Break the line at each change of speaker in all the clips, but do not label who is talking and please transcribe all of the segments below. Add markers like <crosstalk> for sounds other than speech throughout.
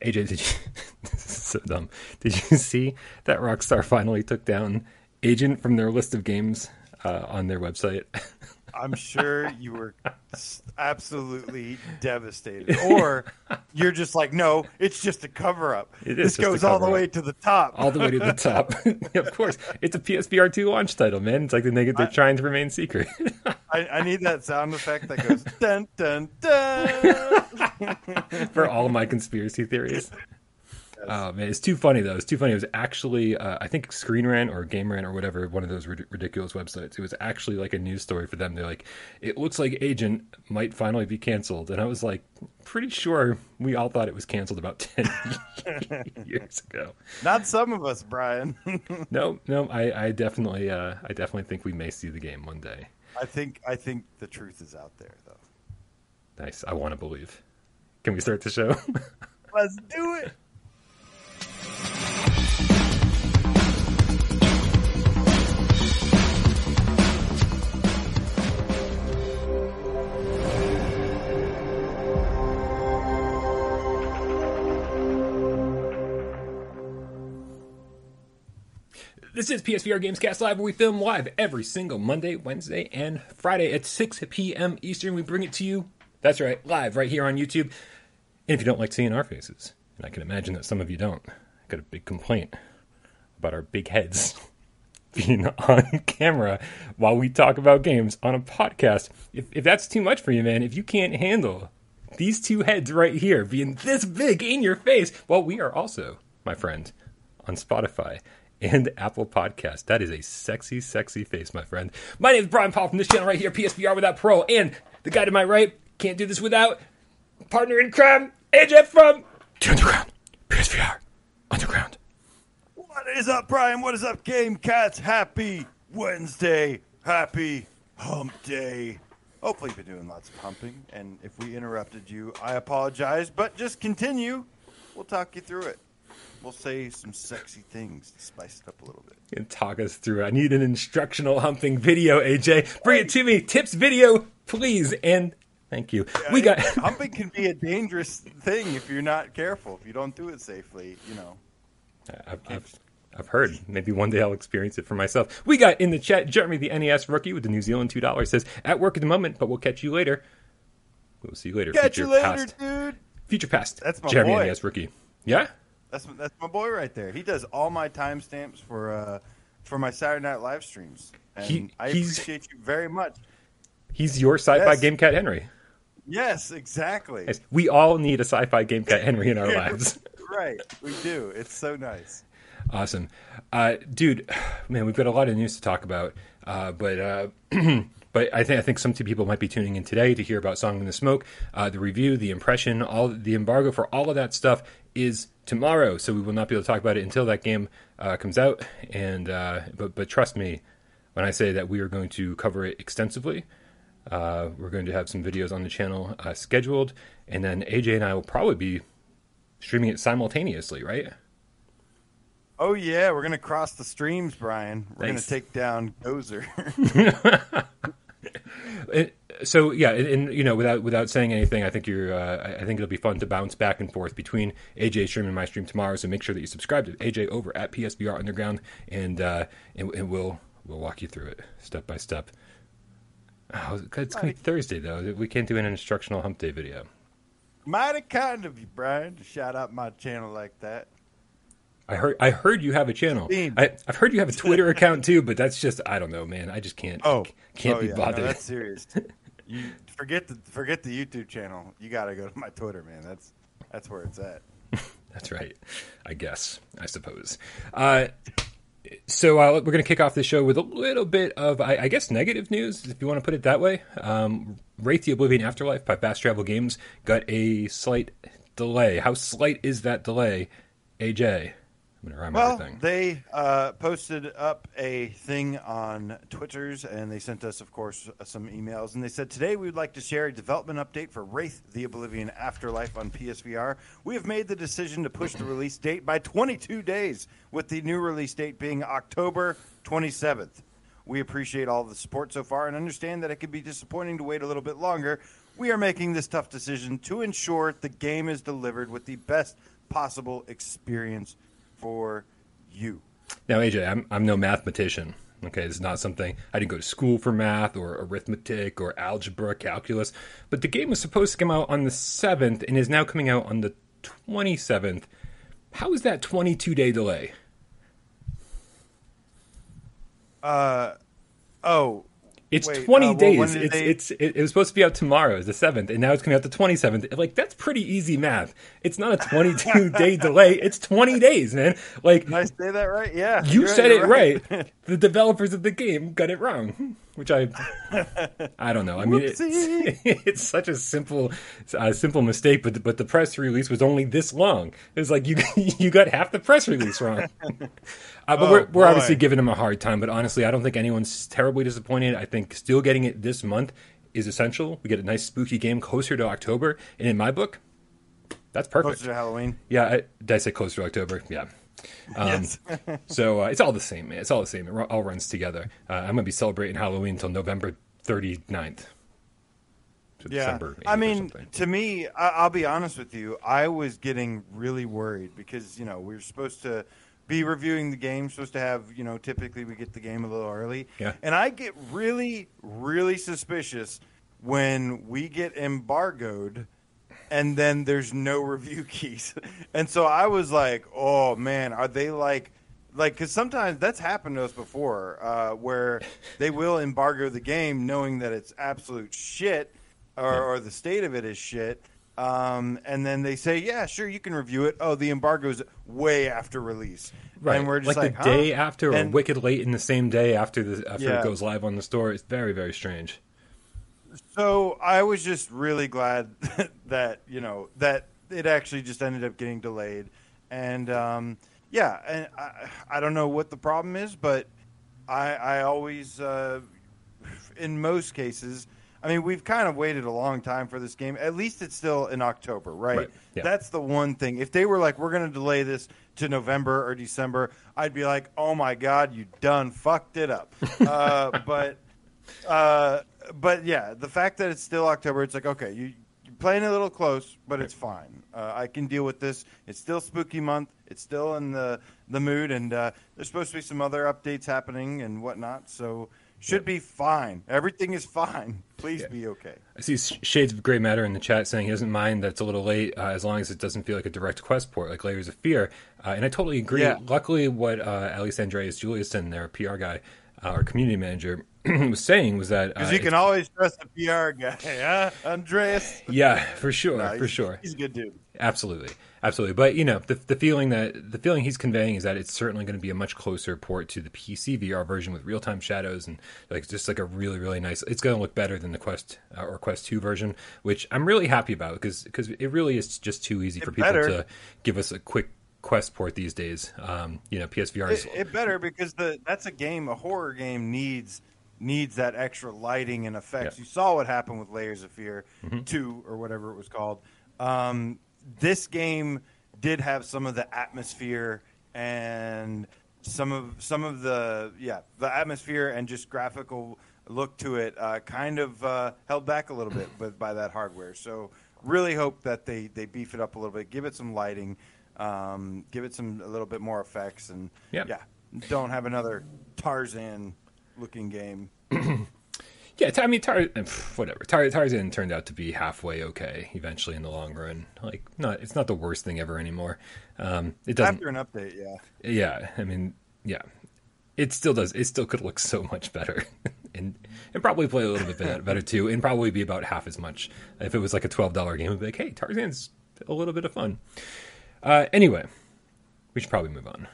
AJ, did you? <laughs> this is so dumb. Did you see that Rockstar finally took down Agent from their list of games uh, on their website? <laughs>
I'm sure you were absolutely devastated. Or you're just like, no, it's just a cover up. This goes all the way to the top.
All the way to the <laughs> top. of course. It's a PSVR 2 launch title, man. It's like they, they're I, trying to remain secret.
I, I, need that sound effect that goes dun dun dun <laughs>
for all my conspiracy theories. Oh man, it's too funny though. It's too funny. It was actually, uh, I think, Screen Rant or Game Rant or whatever, one of those rid- ridiculous websites. It was actually like a news story for them. They're like, it looks like Agent might finally be canceled, and I was like, pretty sure we all thought it was canceled about <laughs> ten <laughs> years ago.
Not some of us, Brian.
no, no, I, I definitely, uh, I definitely think we may see the game one day.
I think, I think the truth is out there, though.
Nice. I want to believe. Can we start the show? <laughs>
Let's do it.
This is PSVR Gamescast Live, where we film live every single Monday, Wednesday, and Friday at 6 p.m. Eastern. We bring it to you, that's right, live right here on YouTube. And if you don't like seeing our faces, and I can imagine that some of you don't, I got a big complaint about our big heads <laughs> being on camera while we talk about games on a podcast. If, if that's too much for you, man, if you can't handle these two heads right here being this big in your face, well, we are also, my friend, on Spotify and Apple Podcast. That is a sexy, sexy face, my friend. My name is Brian Paul from this channel right here, PSVR Without Parole, and the guy to my right can't do this without partner in crime, AJ from The Underground, PSVR Underground.
What is up, Brian? What is up, Game Cats? Happy Wednesday. Happy Hump Day. Hopefully, you've been doing lots of humping, and if we interrupted you, I apologize, but just continue. We'll talk you through it we'll say some sexy things to spice it up a little bit.
And talk us through. I need an instructional humping video, AJ. Bring it to me. Tips video, please. And thank you. We got <laughs>
humping can be a dangerous thing if you're not careful. If you don't do it safely, you know.
I've, I've, I've heard. Maybe one day I'll experience it for myself. We got in the chat Jeremy, the NES rookie with the New Zealand two dollars says at work at the moment, but we'll catch you later. We'll see you later.
Catch Future you later, past. dude.
Future past.
That's my
Jeremy
boy.
NES rookie. Yeah.
That's that's my boy right there. He does all my timestamps for uh, for my Saturday night live streams, and he, I appreciate you very much.
He's your sci-fi yes. game cat Henry.
Yes, exactly. Yes.
We all need a sci-fi game cat Henry in our <laughs> lives. <laughs>
right, we do. It's so nice.
Awesome, uh, dude. <sighs> Man, we've got a lot of news to talk about, uh, but. Uh, <clears throat> but I think I think some people might be tuning in today to hear about Song in the Smoke, uh, the review, the impression, all the embargo for all of that stuff is tomorrow, so we will not be able to talk about it until that game uh, comes out. And uh, but but trust me when I say that we are going to cover it extensively. Uh, we're going to have some videos on the channel uh, scheduled, and then AJ and I will probably be streaming it simultaneously, right?
Oh yeah, we're gonna cross the streams, Brian. We're Thanks. gonna take down Gozer. <laughs>
so yeah, and, and, you know, without without saying anything, I think you're. Uh, I think it'll be fun to bounce back and forth between AJ stream and my stream tomorrow. So make sure that you subscribe to AJ over at PSVR Underground, and uh, and, and we'll we'll walk you through it step by step. Oh, it's gonna be Thursday though. We can't do an instructional hump day video.
Mighty kind of you, Brian, to shout out my channel like that.
I heard I heard you have a channel. I, have heard you have a Twitter <laughs> account too, but that's just I don't know, man. I just can't.
Oh,
can't
oh,
be
yeah,
bothered.
No, that's serious. <laughs> you forget the forget the YouTube channel. You got to go to my Twitter, man. That's that's where it's at. <laughs>
that's right. I guess. I suppose. Uh, so uh, we're going to kick off the show with a little bit of, I, I, guess, negative news, if you want to put it that way. Um, Wraith: The Oblivion Afterlife by Fast Travel Games got a slight delay. How slight is that delay, AJ?
Well, everything. they uh, posted up a thing on Twitters, and they sent us, of course, uh, some emails. And they said, Today we would like to share a development update for Wraith the Oblivion Afterlife on PSVR. We have made the decision to push the release date by 22 days, with the new release date being October 27th. We appreciate all the support so far and understand that it could be disappointing to wait a little bit longer. We are making this tough decision to ensure the game is delivered with the best possible experience for you.
Now, AJ, I'm I'm no mathematician. Okay, it's not something I didn't go to school for math or arithmetic or algebra, calculus. But the game was supposed to come out on the seventh and is now coming out on the twenty seventh. How is that twenty two day delay?
Uh oh,
it's
Wait,
20
uh, well,
days. it's
they-
it's it, it was supposed to be out tomorrow, is the 7th, and now it's coming out the 27th. Like that's pretty easy math. It's not a 22 <laughs> day delay. It's 20 days, man. Like
did I say that right? Yeah,
you said
you're
it right. The developers of the game got it wrong, <laughs> which I <laughs> I don't know. I mean, it's, <laughs> it's such a simple uh, simple mistake, but the, but the press release was only this long. It's like you <laughs> you got half the press release wrong. Uh, but
Oh,
we're, we're
boy.
obviously giving him a hard time. But honestly, I don't think anyone's terribly disappointed. I think still getting it this month is essential. We get a nice spooky game closer to October, and in my book, that's perfect.
Closer to Halloween.
Yeah, I, did I say closer to October? Yeah. Um,
Yes. <laughs>
so uh, it's all the same, man. It's all the same. It all runs together. Uh, I'm gonna be celebrating Halloween until November 39th. So
Yeah,
December
I mean, to me, I, I'll be honest with you. I was getting really worried because you know we were supposed to be reviewing the game, supposed to have you know typically we get the game a little early,
Yeah.
and I get really, really suspicious when we get embargoed and then there's no review <laughs> keys. And so I was like, oh man, are they like, like, because sometimes that's happened to us before, uh, where they will embargo the game knowing that it's absolute shit or, or the state of it is shit. Um, and then they say, yeah, sure, you can review it. Oh, the embargo's way after release.
Right,
And we're just
like,
like,
the
huh?
day after, or
And-
wicked late in the same day after the after
Yeah.
it goes live on the store. It's very very strange.
So I was just really glad <laughs> that you know that it actually just ended up getting delayed, and um, yeah, and I, I don't know what the problem is, but I, I always, uh, in most cases, I mean, we've kind of waited a long time for this game. At least it's still in October, right?
Right, yeah.
That's the one thing. If they were like, we're going to delay this to November or December, I'd be like, oh my god, you done fucked it up. <laughs> uh, but uh, but yeah, the fact that it's still October, it's like okay, you you're playing a little close, but it's fine. Uh, I can deal with this. It's still spooky month. It's still in the the mood, and uh, there's supposed to be some other updates happening and whatnot. So should be fine. Everything is fine. Please
Yeah.
be okay.
I see Shades of Grey Matter in the chat saying he doesn't mind that it's a little late uh, as long as it doesn't feel like a direct quest port like Layers of Fear. Uh, and I totally agree.
Yeah.
Luckily, what uh, Andreas Juliusson, their PR guy, uh, our community manager, <clears throat> was saying was that uh,
Because you can always trust the PR guy, <laughs> huh, Andreas?
yeah, for sure,
No,
for sure.
he's a good dude.
Absolutely, absolutely. But you know, the the feeling that the feeling he's conveying is that it's certainly going to be a much closer port to the PC VR version with real time shadows and like just like a really really nice. It's going to look better than the Quest uh, or Quest Two version, which I'm really happy about because because it really is just too easy for people
better.
to give us a quick Quest port these days. Um, you know, PSVR is
It, it better because the that's a game. A horror game needs needs that extra lighting and effects.
Yeah.
You saw what happened with Layers of Fear
Mm-hmm.
two or whatever it was called. Um, this game did have some of the atmosphere and some of some of the yeah the atmosphere and just graphical look to it uh, kind of uh, held back a little bit but by that hardware. So really hope that they they beef it up a little bit, give it some lighting, um, give it some a little bit more effects, and
Yeah.
yeah, don't have another Tarzan looking game. <clears throat>
Yeah, I mean, Tar- uh, whatever. Tar- Tarzan turned out to be halfway okay eventually in the long run. Like, not it's not the worst thing ever anymore. Um, it doesn't.
After an update, yeah.
Yeah, I mean, yeah, it still does. It still could look <laughs> so much better, <laughs> and and probably play a little bit better- better too, and probably be about half as much. If it was like a twelve dollar game, it'd be like, hey, Tarzan's a little bit of fun. Uh, anyway, we should probably move on.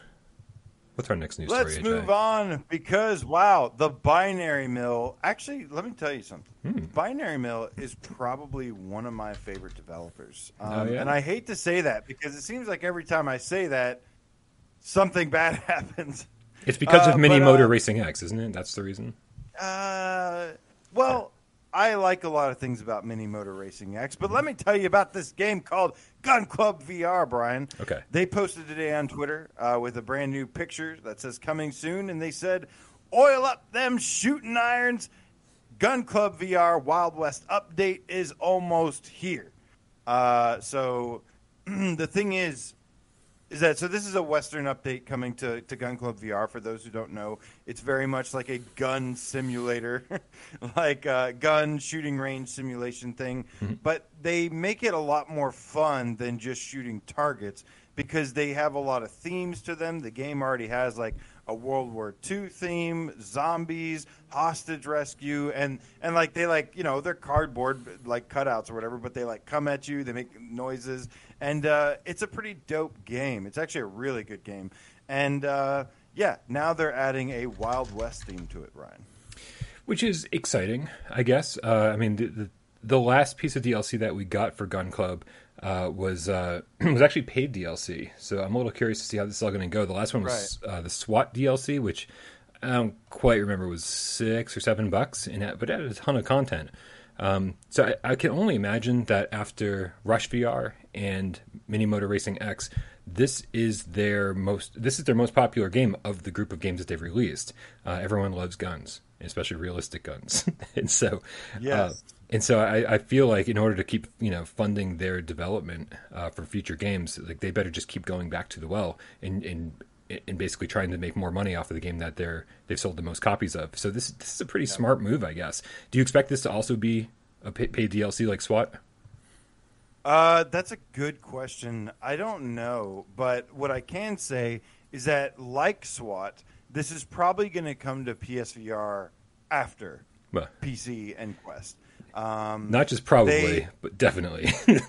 What's our next news
Let's
story? AJ?
move on because wow, the binary mill. Actually, let me tell you something.
Hmm.
Binary mill is probably one of my favorite developers, um,
Oh, yeah?
and I hate to say that because it seems like every time I say that, something <laughs> bad happens.
It's because
Uh,
of Mini
but,
Motor
uh,
Racing X, isn't it? That's the reason.
Uh, well, I like a lot of things about Mini Motor Racing X, but let me tell you about this game called Gun Club VR, Brian.
Okay.
They posted today on Twitter uh, with a brand new picture that says coming soon, and they said, Oil up them shooting irons. Gun Club VR Wild West update is almost here. Uh, so <clears throat> the thing is, is that so? This is a Western update coming to, to Gun Club VR. For those who don't know, it's very much like a gun simulator, <laughs> like a gun shooting range simulation thing. Mm-hmm. But they make it a lot more fun than just shooting targets because they have a lot of themes to them. The game already has like a World War II theme, zombies, hostage rescue, and and like they like you know they're cardboard like cutouts or whatever, but they like come at you, they make noises, and uh, it's a pretty dope game. It's actually a really good game, and uh, yeah, now they're adding a Wild West theme to it, Ryan,
which is exciting, I guess. Uh, I mean the, the the last piece of DLC that we got for Gun Club uh, was uh, <clears throat> was actually paid DLC. So I'm a little curious to see how this is all going to go. The last one was right. uh, the SWAT DLC, which I don't quite remember was six or seven bucks, in it, but it had a ton of content. Um, so I, I, can only imagine that after Rush VR and Mini Motor Racing X, this is their most this is their most popular game of the group of games that they've released. Uh, everyone loves guns, especially realistic guns, <laughs> and so uh, and so I, I, feel like in order to keep you know funding their development uh, for future games, like they better just keep going back to the well and, and and basically trying to make more money off of the game that they're they've sold the most copies of. So this this is a pretty yeah. smart move, I guess. Do you expect this to also be a paid DLC like SWAT?
Uh, that's a good question. I don't know, but what I can say is that like SWAT, this is probably going to come to PSVR after well, PC and Quest.
Um, Not just probably, they, but definitely. <laughs> they,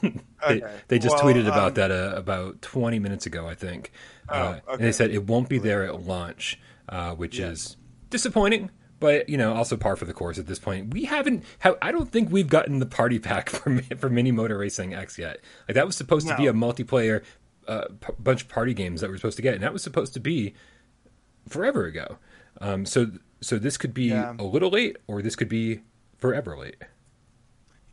okay. they, just well, tweeted about um, that uh, about 20 minutes ago, I think. Oh, uh, okay. And they said it won't be there at launch, uh, which yeah. is disappointing, but you know, also par for the course at this point. We haven't. Have, I don't think we've gotten the party <laughs> pack for for Mini Motor Racing X yet. Like that was supposed no. to be a multiplayer uh, p- bunch of party games that we're supposed to get, and that was supposed to be forever ago. Um, so so this could be yeah. a little late, or this could be forever late.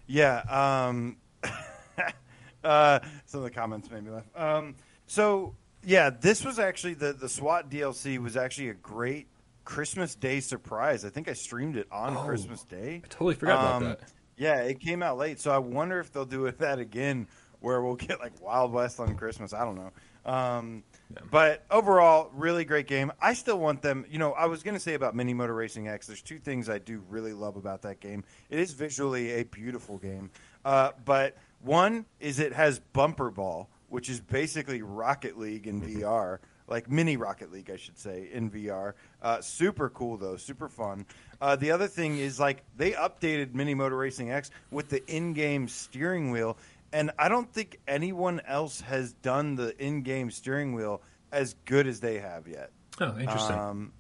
Yeah. Um, <laughs> uh, some of the comments made me laugh. Um, so yeah, this was actually the the SWAT DLC was actually a great Christmas Day surprise. I think I streamed it on oh, Christmas Day.
I totally forgot um, about that.
Yeah, it came out late, so I wonder if they'll do <laughs> that again, where we'll get like Wild West on Christmas. I don't know. Um, yeah. But overall, really great game. I still want them. You know, I was going to say about Mini Motor Racing X. There's two things I do really love about that game. It is visually a beautiful game, uh, but one is it has Bumper Ball, which is basically Rocket League in mm-hmm. VR, like mini Rocket League, I should say, in VR. Uh, super cool though, super fun. Uh, the other thing is like they updated Mini Motor Racing X with the in-game steering wheel, and I don't think anyone else has done the in-game steering wheel as good as they have yet.
Oh, interesting. Um,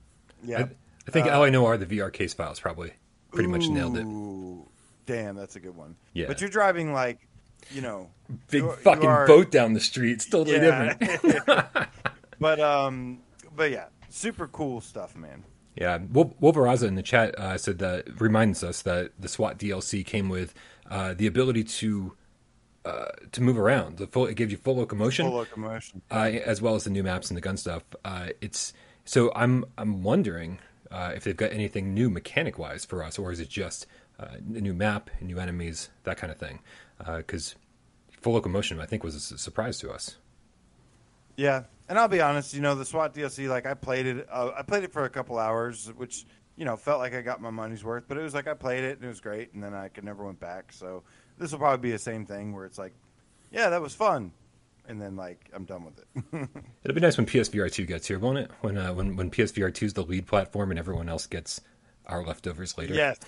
yeah, I, I think uh, all I know are the VR case files. Probably pretty ooh, much nailed it.
Damn, that's a good one. Yeah, but you're driving like, you know,
big fucking are, boat down the street. It's totally yeah.
different. <laughs> <laughs> but um, but yeah, super cool stuff, man.
Yeah, Wolveraza in the chat uh, said that reminds us that the SWAT DLC came with uh, the ability to uh, to move around. The full it gives you full locomotion,
full locomotion,
uh, as well as the new maps and the gun stuff. Uh, it's so I'm I'm wondering uh, if they've got anything new mechanic wise for us, or is it just uh, a new map, new enemies, that kind of thing? Because full locomotion, I think, was a surprise to us.
Yeah, and I'll be honest, you know, the SWAT DLC, like I played it, I played it for a couple hours, which you know felt like I got my money's worth, but it was like I played it and it was great, and then I could never went back. So this will probably be the same thing where it's like, yeah, that was fun, and then like I'm done with it. <laughs>
It'll be nice when PSVR two gets here, won't it? When uh, when when PSVR two is the lead platform and everyone else gets our leftovers later.
Yes,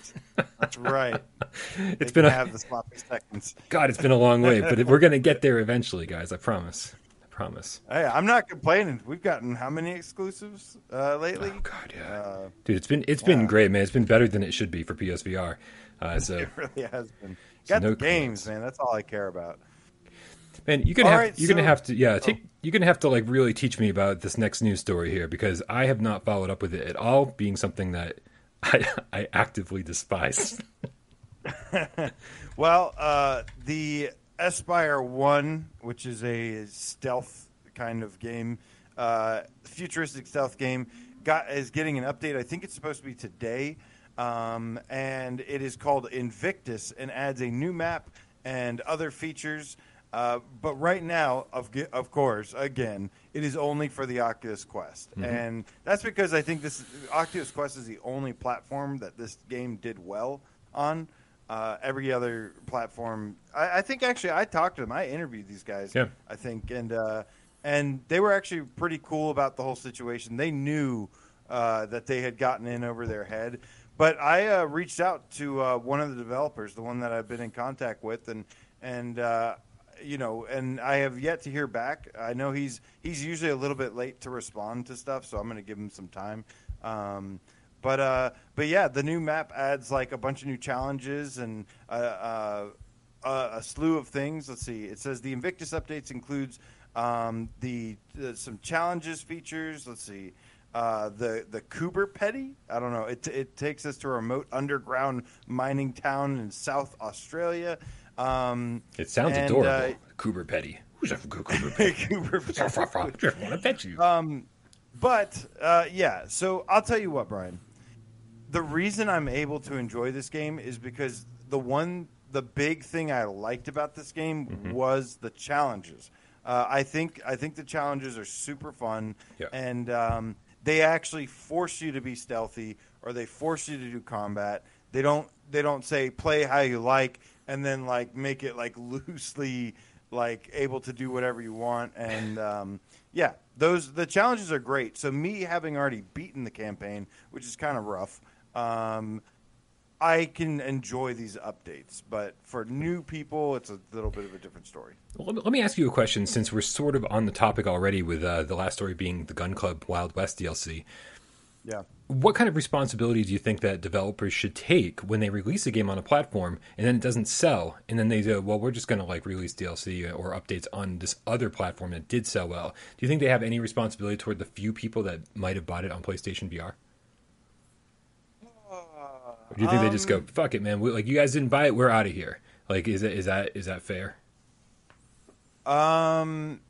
that's right. <laughs>
it's been a, have the sloppy seconds. God, it's been a long way, but <laughs> we're gonna get there eventually, guys. I promise. Promise.
Hey, I'm not complaining. We've gotten how many exclusives uh, lately?
Oh God, yeah, uh, dude. It's been it's yeah. been great, man. It's been better than it should be for PSVR. Uh, <laughs> so
it really has been. Got no the games, man. That's all I care about.
Man, you're gonna have, right, you're so, gonna have to yeah take oh. you're gonna have to like really teach me about this next news story here because I have not followed up with it at all, being something that <laughs> I I actively despise. <laughs>
well, uh, the Espire One, which is a stealth kind of game, uh, futuristic stealth game, got is getting an update. I think it's supposed to be today. Um, and it is called Invictus and adds a new map and other features. Uh, but right now, of of course, again, it is only for the Oculus Quest, mm-hmm. and that's because I think this Oculus Quest is the only platform that this game did well on. Uh, every other platform, I, I, think actually I talked to them. I interviewed these guys.
Yeah.
I think, and uh, and they were actually pretty cool about the whole situation. They knew uh, that they had gotten in over their head. But I uh, reached out to uh, one of the developers, the one that I've been in contact with, and and uh, you know, and I have yet to hear back. I know he's he's usually a little bit late to respond to stuff, so I'm going to give him some time. Um, but uh, but yeah, the new map adds like a bunch of new challenges and uh, uh, a slew of things. Let's see. It says the Invictus updates includes um, the some challenges features. Let's see. Uh, the the Coober Pedy. I don't know. It it takes us to a remote underground mining town in South Australia. Um,
it sounds and, adorable. Uh, Coober Pedy. Who's that Coober Pedy? Coober Pedy. Just want to pet you.
Um, but uh, yeah. So I'll tell you what, Brian. The reason I'm able to enjoy this game is because the one, the big thing I liked about this game mm-hmm. was the challenges. Uh, I think I think the challenges are super fun,
yeah.
and um, they actually force you to be stealthy or they force you to do combat. They don't they don't say play how you like and then like make it like <laughs> loosely like able to do whatever you want and <laughs> um, yeah those the challenges are great so me having already beaten the campaign which is kind of rough um, I can enjoy these updates, but for new people, it's a little bit of a different story.
Well, let me ask you a question since we're sort of on the topic already with uh, the last story being the Gun Club Wild West DLC.
Yeah.
What kind of responsibility do you think that developers should take when they release a game on a platform and then it doesn't sell, and then they go, "Well, we're just going to like release DLC or updates on this other platform that did sell well"? Do you think they have any responsibility toward the few people that might have bought it on PlayStation VR? Or do you think um, they just go, um, "Fuck it, man! We, like you guys didn't buy it, we're out of here." Like, is that is that is that fair?
Um,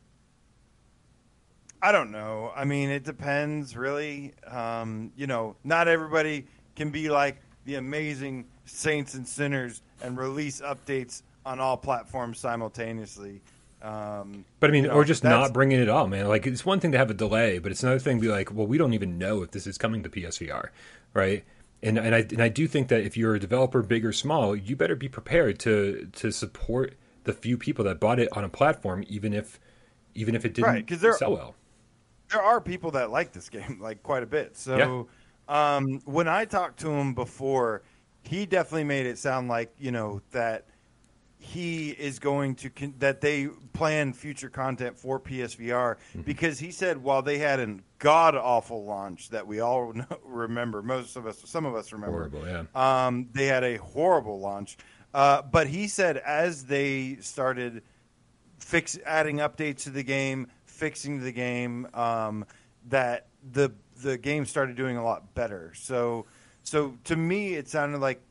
I don't know. I mean, it depends, really. Um, you know, not everybody can be like the amazing saints and sinners and release updates on all platforms simultaneously. Um,
but I mean, you know, or just not bringing it all, man. Like it's one thing to have a delay, but it's another thing to be like, well, we don't even know if this is coming to PSVR, right? And and I and I do think that if you're a developer, big or small, you better be prepared to to support the few people that bought it on a platform, even if even if it didn't right, there, sell well.
There are people that like this game like quite a bit. So yeah. um, when I talked to him before, he definitely made it sound like you know that he is going to con- that they plan future content for PSVR mm-hmm. because he said while they had a god awful launch that we all <laughs> remember, most of us, some of us remember,
horrible, yeah.
Um, they had a horrible launch, uh, but he said as they started fix adding updates to the game, fixing the game, um, that the the game started doing a lot better. So, so to me, it sounded like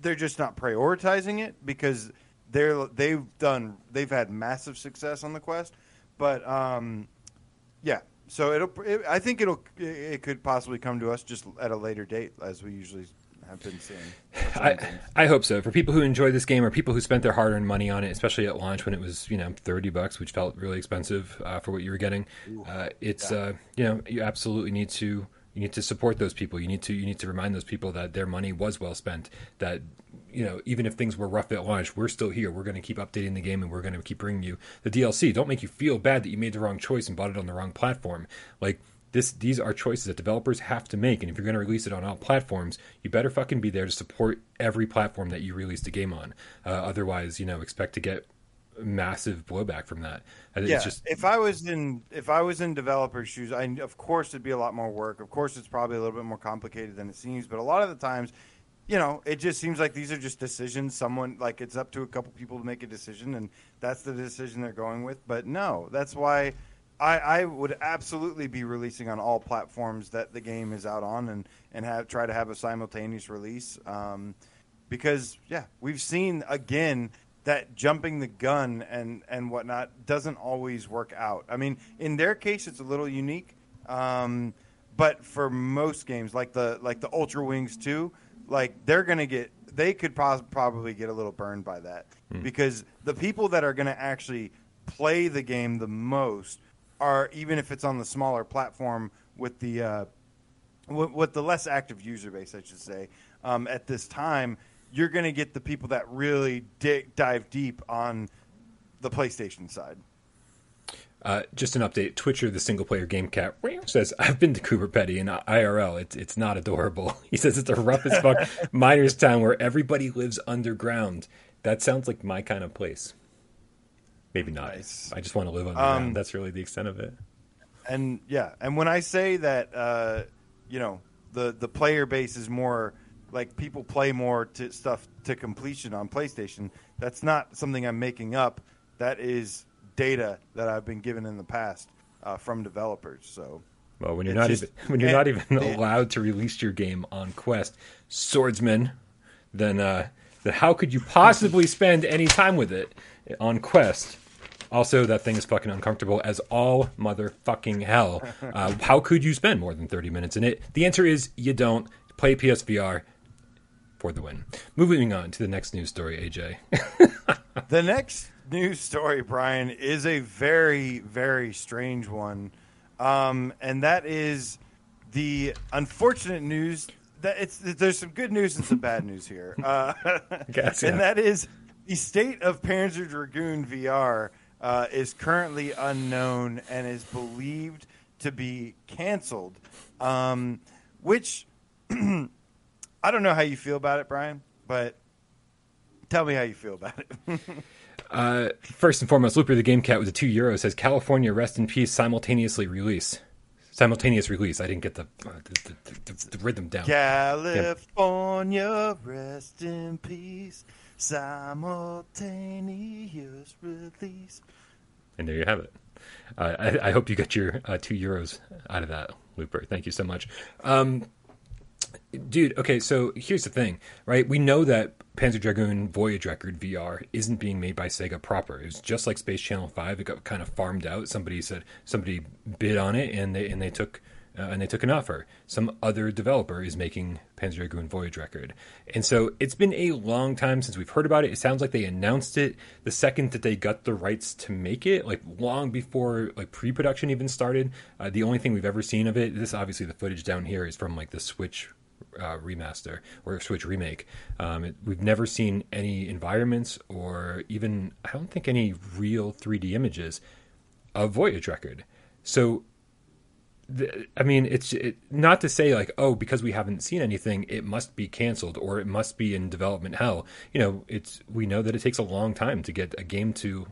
they're just not prioritizing it because they're they've done they've had massive success on the Quest, but um, yeah. So it'll it, I think it'll it could possibly come to us just at a later date as we usually have been seeing. <laughs>
I, I hope so. For people who enjoy this game or people who spent their hard earned money on it, especially at launch when it was, you know, 30 bucks, which felt really expensive uh, for what you were getting, uh, it's, yeah. uh, you know, you absolutely need to you need to support those people. You need to you need to remind those people that their money was well spent. That you know even if things were rough at launch, we're still here. We're going to keep updating the game and we're going to keep bringing you the DLC. Don't make you feel bad that you made the wrong choice and bought it on the wrong platform. Like this, these are choices that developers have to make. And if you're going to release it on all platforms, you better fucking be there to support every platform that you release the game on. Uh, otherwise, you know, expect to get massive blowback from that.
It's yeah, just... if I was in if I was in developer shoes, I of course it'd be a lot more work. Of course, it's probably a little bit more complicated than it seems. But a lot of the times, you know, it just seems like these are just decisions. Someone like it's up to a couple people to make a decision, and that's the decision they're going with. But no, that's why I, I would absolutely be releasing on all platforms that the game is out on, and and have try to have a simultaneous release. Um, because yeah, we've seen again that jumping the gun and and whatnot doesn't always work out. I mean, in their case, it's a little unique, um, but for most games, like the like the Ultra Wings two, like they're gonna get they could pos- probably get a little burned by that mm. because the people that are going to actually play the game the most are even if it's on the smaller platform with the uh, with, with, the less active user base, I should say. Um, at this time, you're going to get the people that really dig, dive deep on the PlayStation side.
Uh, just an update. Twitcher, the single player game cat, says, I've been to Coober Pedy in IRL. It's, it's not adorable. <laughs> He says it's a rough as fuck <laughs> miners town where everybody lives underground. That sounds like my kind of place. Maybe not. Nice. I just want to live underground. Um, That's really the extent of it.
And yeah, and when I say that, uh, you know, the the player base is more like people play more to stuff to completion on PlayStation. That's not something I'm making up. That is data that I've been given in the past uh, from developers. So.
Well, when you're not just, even <laughs> when you're not even allowed to release your game on Quest, swordsman, then uh, then how could you possibly <laughs> spend any time with it on Quest? Also, that thing is fucking uncomfortable as all motherfucking hell. <laughs> Uh, how could you spend more than 30 minutes in it? The answer is you don't. Play PSVR for the win. Moving on to the next news story, AJ.
the next news story, Brian, is a very, very strange one. Um, and that is the unfortunate news that it's there's some good news and some bad news here. Uh, <laughs> Guess, yeah. And that is the state of Panzer Dragoon VR uh, is currently unknown and is believed to be canceled. Um, which <clears throat> I don't know how you feel about it, Brian, but tell me how you feel about it. <laughs>
uh, first and foremost, Looper the Game Cat with the two euros says California Rest in Peace simultaneously release. Simultaneous release. I didn't get the uh, the, the, the, the, rhythm down.
California yeah. Rest in Peace simultaneous release.
And there you have it. Uh, I, I, hope you got your uh, two euros out of that, Looper. Thank you so much. Um, dude, okay, so here's the thing, right? We know that Panzer Dragoon Voyage Record VR isn't being made by Sega proper. It was just like Space Channel 5. It got kind of farmed out. Somebody said, somebody bid on it and they, and they took uh, and they took an offer. Some other developer is making Panzer Dragoon Voyage Record. And so it's been a long time since we've heard about it. It sounds like they announced it the second that they got the rights to make it, like long before like pre-production even started. Uh, the only thing we've ever seen of it, this obviously the footage down here is from like the Switch uh, remaster or Switch remake. Um, it, we've never seen any environments or even I don't think any real 3D images of Voyage Record. So I mean, it's it, not to say like, oh, because we haven't seen anything, it must be canceled or it must be in development hell. You know, it's we know that it takes a long time to get a game to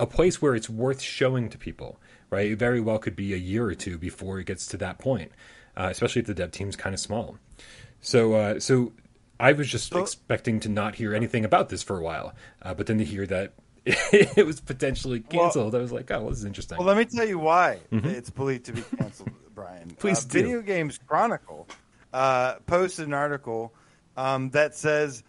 a place where it's worth showing to people. Right? It very well could be a year or two before it gets to that point, uh, especially if the dev team's kind of small. So, uh, so I was just expecting to not hear anything about this for a while, uh, but then to hear that <laughs> it was potentially canceled. Well, I was like, oh, well, this is interesting.
Well, let me tell you why mm-hmm. it's believed to be canceled, <laughs> Brian.
Please
uh,
do.
Video Games Chronicle uh, posted an article um, that says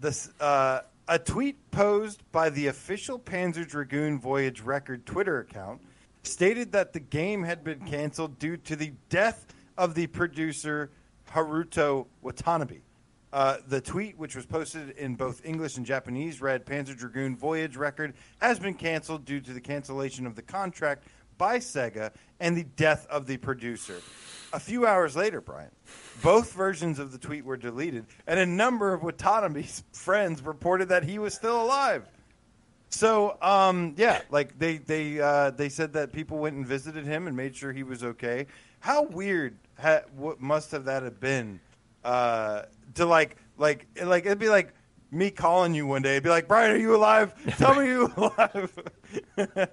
this uh, a tweet posed by the official Panzer Dragoon Voyage Record Twitter account stated that the game had been canceled due to the death of the producer Haruto Watanabe. Uh, the tweet, which was posted in both English and Japanese, read Panzer Dragoon Voyage record has been canceled due to the cancellation of the contract by Sega and the death of the producer. A few hours later, Brian, both versions of the tweet were deleted, and a number of Watanabe's <laughs> friends reported that he was still alive. So, um, yeah, like they they uh, they said that people went and visited him and made sure he was okay. How weird ha- what must have that have been uh, to like like like it'd be like me calling you one day. It'd be like, Brian, are you alive? Tell me you're <laughs> alive. <laughs>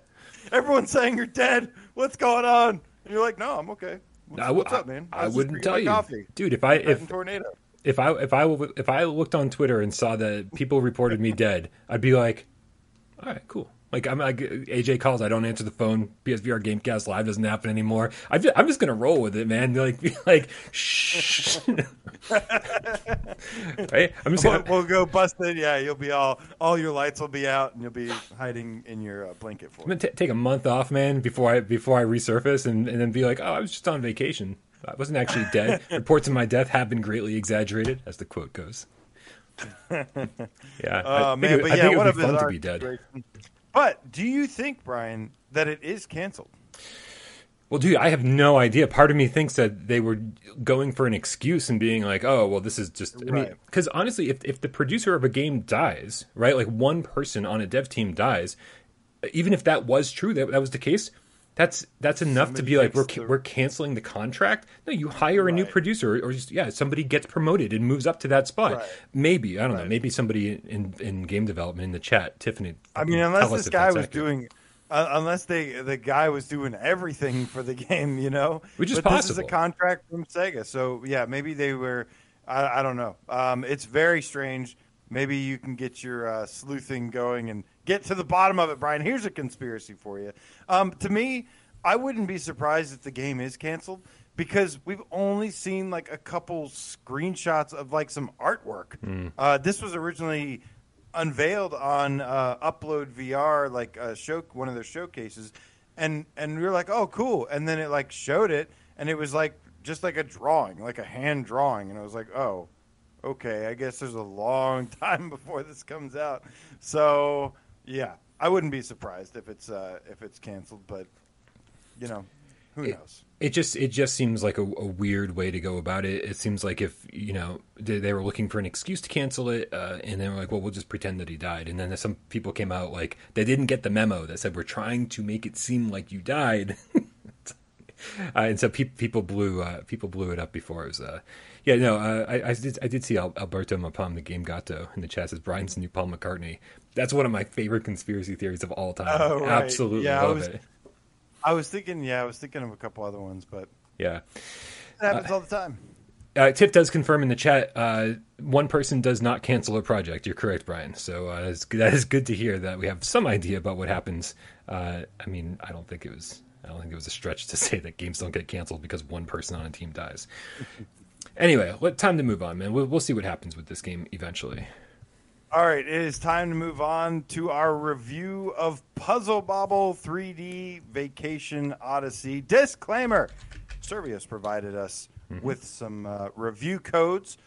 Everyone's saying you're dead. What's going on? And you're like, No, I'm okay. What's, w- what's up, man?
I, I wouldn't tell you, coffee. dude. If I if tornado. If I if I if I looked on Twitter and saw that people reported me dead, I'd be like, all right, cool. Like I'm like AJ calls, I don't answer the phone. PSVR Gamecast Live doesn't happen anymore. I'm just, I'm just gonna roll with it, man. <laughs> Like be like shh. <laughs>
right? I'm just gonna... we'll, we'll go busted. Yeah, you'll be all all your lights will be out, and you'll be hiding in your uh, blanket for.
I'm gonna t- take a month off, man, before I before I resurface, and, and then be like, oh, I was just on vacation. I wasn't actually dead. <laughs> Reports of my death have been greatly exaggerated, as the quote goes. Yeah, uh, man, it, but yeah, what would be fun to be dead.
But do you think, Brian, that it is canceled?
Well, dude, I have no idea. Part of me thinks that they were going for an excuse and being like, "Oh, well, this is just." I right. mean, because honestly, if if the producer of a game dies, right, like one person on a dev team dies, even if that was true, that that was the case, that's that's enough somebody to be like we're the... we're canceling the contract. No, you hire right. a new producer, or just yeah, somebody gets promoted and moves up to that spot. Right. Maybe I don't right. know. Maybe somebody in in game development in the chat, Tiffany.
I mean, unless this guy was accurate. doing. Uh, unless they the guy was doing everything <laughs> for the game, you know,
which is
but
possible.
This is a contract from Sega, so yeah, maybe they were. I, I don't know. Um, it's very strange. Maybe you can get your uh, sleuthing going and get to the bottom of it, Brian. Here's a conspiracy for you. Um, to me, I wouldn't be surprised if the game is canceled because we've only seen like a couple screenshots of like some artwork. Mm. Uh, this was originally unveiled on uh, Upload VR, like a show, one of their showcases, and and we were like, oh, cool. And then it like showed it, and it was like just like a drawing, like a hand drawing, and I was like, oh, okay. I guess there's a long <laughs> time before this comes out. So yeah, I wouldn't be surprised if it's uh, if it's canceled, but you know, who
it,
knows?
It just it just seems like a, a, weird way to go about it. It seems like if you know they, they were looking for an excuse to cancel it, uh, and they were like, "Well, we'll just pretend that he died." And then some people came out like they didn't get the memo that said we're trying to make it seem like you died. <laughs> uh, and so pe- people blew uh, people blew it up before it was. Uh, yeah, no, uh, I, I, did I did see Alberto Mapam, the game gato, in the chat says Brian's new Paul McCartney. That's one of my favorite conspiracy theories of all time. Oh, right. Absolutely yeah, love was, it.
I was thinking, yeah, I was thinking of a couple other ones, but
yeah,
it happens uh, all the time.
Uh, Tiff does confirm in the chat. Uh, one person does not cancel a project. You're correct, Brian. So uh, that is good to hear that we have some idea about what happens. Uh, I mean, I don't think it was. I don't think it was a stretch to <laughs> say that games don't get canceled because one person on a team dies. Anyway, what time to move on, man? We'll, we'll see what happens with this game eventually.
All right, it is time to move on to our review of Puzzle Bobble 3D Vacation Odyssey. Disclaimer Survios provided us mm-hmm. with some uh, review codes,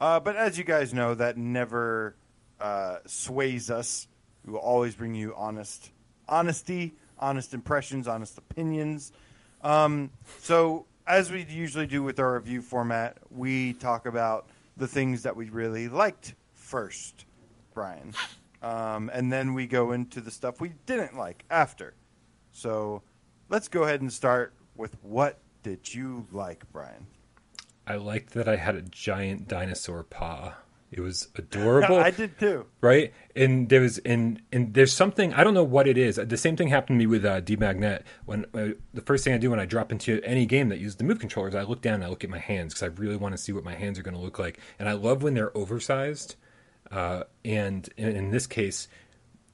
uh, but as you guys know, that never uh, sways us. We will always bring you honest honesty, honest impressions, honest opinions. Um, so, as we usually do with our review format, we talk about the things that we really liked first. Brian. Um, and then we go into the stuff we didn't like after. So let's go ahead and start with what did you like, Brian?
I liked that I had a giant dinosaur paw. It was <laughs> adorable.
I did too.
Right? And there was and and there's something I don't know what it is. The same thing happened to me with uh, Magnet. When uh, the first thing I do when I drop into any game that uses the move controllers, I look down and I look at my hands because I really want to see what my hands are going to look like. And I love when they're oversized uh, and in, in, this case,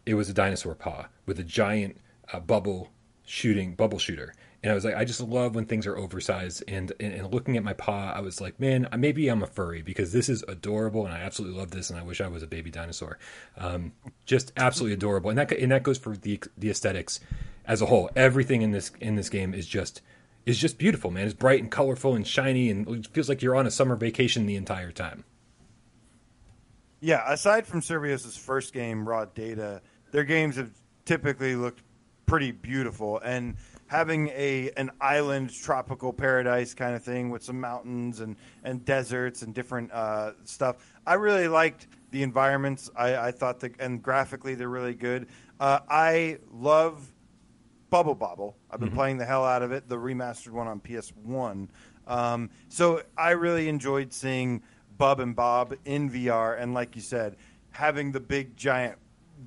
it was a dinosaur paw with a giant uh, bubble shooting bubble shooter. And I was like, I just love when things are oversized. And, and, and looking at my paw, I was like, man, maybe I'm a furry because this is adorable, and I absolutely love this. And I wish I was a baby dinosaur. Um, just absolutely adorable. And that and that goes for the the aesthetics as a whole. Everything in this in this game is just is just beautiful, man. It's bright and colorful and shiny, and it feels like you're on a summer vacation the entire time.
Yeah, aside from Survios' first game, Raw Data, their games have typically looked pretty beautiful. And having a an island tropical paradise kind of thing with some mountains and, and deserts and different uh, stuff, I really liked the environments. I, I thought that, and graphically, they're really good. Uh, I love Bubble Bobble. I've been mm-hmm. playing the hell out of it, the remastered one on PS1. Um, so I really enjoyed seeing Bub and Bob in VR, and like you said, having the big giant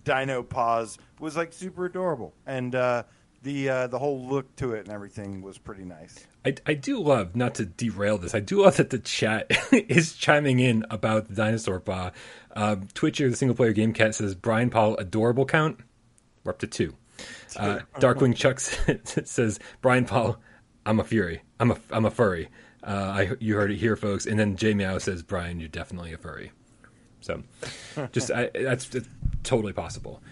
dino paws was like super adorable, and uh, the uh, the whole look to it and everything was pretty nice.
I, I do love not to derail this. I do love that the chat <laughs> is chiming in about the dinosaur paw. Um, Twitcher, the single player game cat says Brian Paul adorable count. We're up to two. Uh, <laughs> Darkwing Chuck <laughs> says Brian Paul, I'm a fury. I'm a I'm a furry. Uh, I you heard it here, folks. And then J Meow says, "Brian, you're definitely a furry." So, just I, that's, that's, totally possible.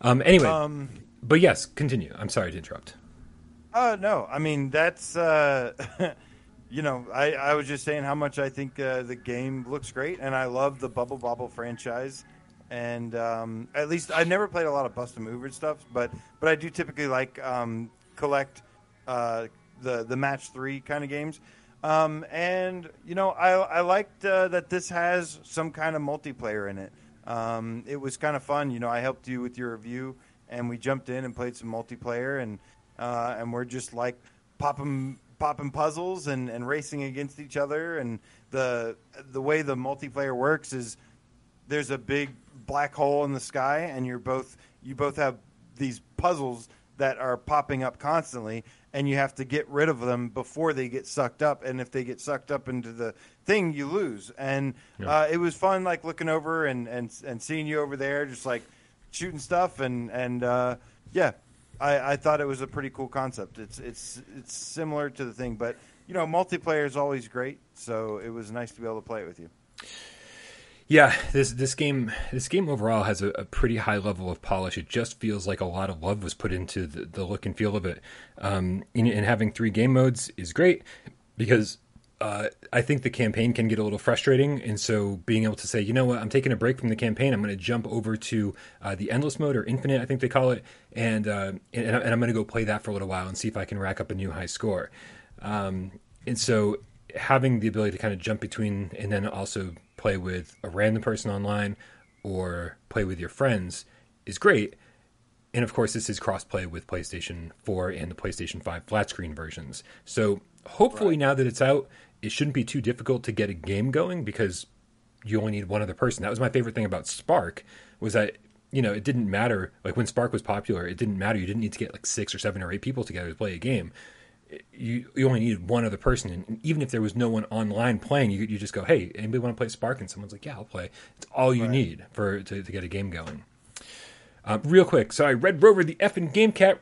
Um, anyway, um, but yes, continue. I'm sorry to interrupt.
Uh, no, I mean that's uh, <laughs> you know, I, I was just saying how much I think uh, the game looks great, and I love the Bubble Bobble franchise. And um, at least I've never played a lot of Bust a Move stuff, but but I do typically like um, collect uh, the the match three kind of games. Um, and you know, I I liked uh, that this has some kind of multiplayer in it. Um, it was kind of fun. You know, I helped you with your review, and we jumped in and played some multiplayer, and uh, and we're just like popping popping puzzles and, and racing against each other. And the the way the multiplayer works is there's a big black hole in the sky, and you're both you both have these puzzles that are popping up constantly, and you have to get rid of them before they get sucked up. And if they get sucked up into the thing, you lose. And yeah. uh, it was fun, like looking over and, and and seeing you over there, just like shooting stuff, and and uh, yeah, I, I thought it was a pretty cool concept. It's it's it's similar to the thing, but you know, multiplayer is always great. So it was nice to be able to play it with you.
Yeah, this this game this game overall has a, a, pretty high level of polish. It just feels like a lot of love was put into the, the look and feel of it. Um, and, and having three game modes is great because uh, I think the campaign can get a little frustrating, and so being able to say, you know what, I'm taking a break from the campaign. I'm going to jump over to uh, the endless mode or infinite, I think they call it, and uh, and, and, I'm going to go play that for a little while and see if I can rack up a new high score. Um, and so having the ability to kind of jump between and then also play with a random person online or play with your friends is great. And of course, this is crossplay with PlayStation 4 and the PlayStation 5 flat screen versions. So hopefully, right. now that it's out, it shouldn't be too difficult to get a game going because you only need one other person. That was my favorite thing about Spark was that you know it didn't matter like when Spark was popular, it didn't matter. You didn't need to get like six or seven or eight people together to play a game. You you only needed one other person, and even if there was no one online playing, you you just go, hey, anybody want to play Spark? And someone's like, yeah, I'll play. It's all you right. need for to, to get a game going. Uh, real quick, sorry, Red Rover, the effing game cat,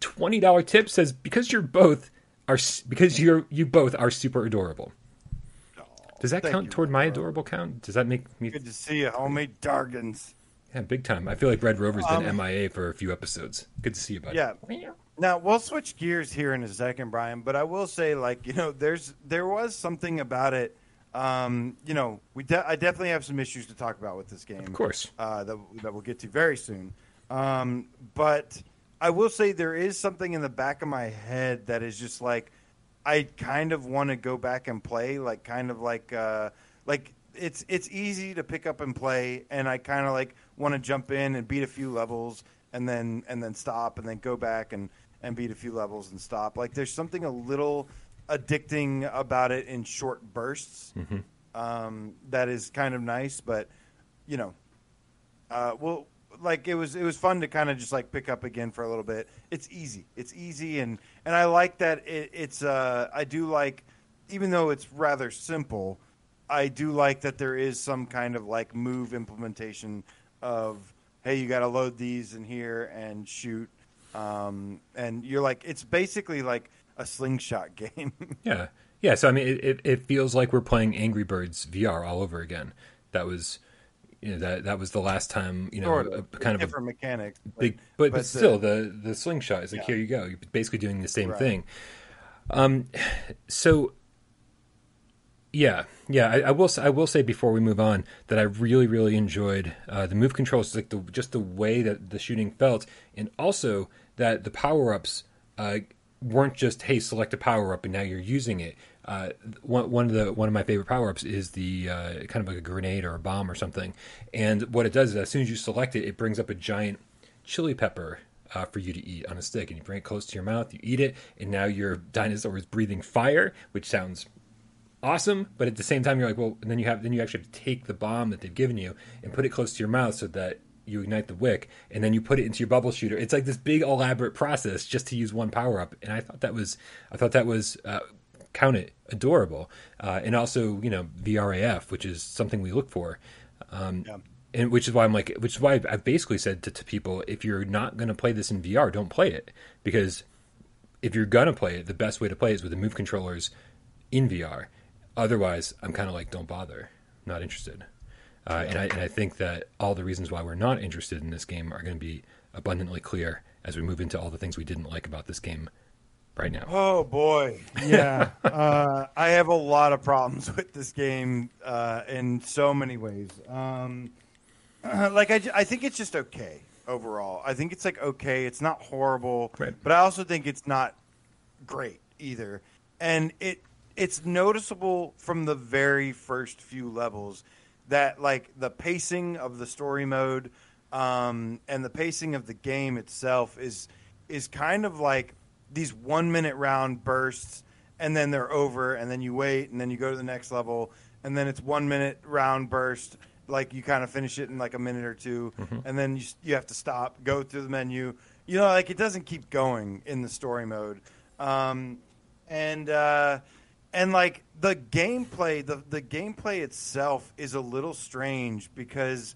twenty dollar tip says because you're both are because you're you both are super adorable. Does that count toward my adorable count? Does that make me
good to see you, homie? Dargans.
Yeah, big time. I feel like Red Rover's been um, MIA for a few episodes. Good to see you, buddy.
Yeah. Now we'll switch gears here in a second, Brian. But I will say, like you know, there's there was something about it. Um, you know, we de- I definitely have some issues to talk about with this game. Of
course,
uh, that that we'll get to very soon. Um, but I will say there is something in the back of my head that is just like I kind of want to go back and play, like kind of like uh, like it's it's easy to pick up and play, and I kind of like want to jump in and beat a few levels, and then and then stop, and then go back and and beat a few levels and stop. Like there's something a little addicting about it in short bursts mm-hmm. um, that is kind of nice, but you know, uh, well, like it was it was fun to kind of just like pick up again for a little bit. It's easy. It's easy and and I like that it, it's uh I do like even though it's rather simple, I do like that there is some kind of like move implementation of hey, you got to load these in here and shoot um and you're like it's basically like a slingshot <laughs> game.
yeah. Yeah, so I mean it, it feels like we're playing Angry Birds VR all over again. That was you know that that was the last time you know sort
of, a, kind of different mechanics
big but, but, but still the, the the slingshot is like yeah. here you go you're basically doing the same right. thing um so yeah yeah I, I, will I will say before we move on that I really really enjoyed uh, the move controls like the just the way that the shooting felt and also that the power ups uh, weren't just hey select a power up and now you're using it uh, one, one of the one of my favorite power ups is the uh, kind of like a grenade or a bomb or something. And what it does is, as soon as you select it, it brings up a giant chili pepper uh, for you to eat on a stick, and you bring it close to your mouth. You eat it, and now your dinosaur is breathing fire, which sounds awesome. But at the same time, you're like, well, and then you have then you actually have to take the bomb that they've given you and put it close to your mouth so that you ignite the wick and then you put it into your bubble shooter it's like this big elaborate process just to use one power up and i thought that was i thought that was uh, count it adorable, uh, and also you know VRAF, which is something we look for. Um, yeah. And which is why I'm like, which is why I've basically said to, to people, if you're not going to play this in VR, don't play it because if you're gonna play it, the best way to play it is with the move controllers in VR. Otherwise, I'm kind of like, don't bother, not interested. Uh, and, I, and I think that all the reasons why we're not interested in this game are going to be abundantly clear as we move into all the things we didn't like about this game right now?
Oh boy, yeah. uh, I have a lot of problems <laughs> with this game uh, in so many ways. Um, <clears throat> like I, I think it's just okay overall. I think it's like okay. It's not horrible,
right.
but I also think it's not great either. And it it's noticeable from the very first few levels that like the pacing of the story mode um, and the pacing of the game itself is is kind of like these one minute round bursts and then they're over and then you wait and then you go to the next level and then it's one minute round burst like you kind of finish it in like a minute or 2
mm-hmm.
and then you you have to stop go through the menu you know like it doesn't keep going in the story mode um, and uh, and like the gameplay the the gameplay itself is a little strange because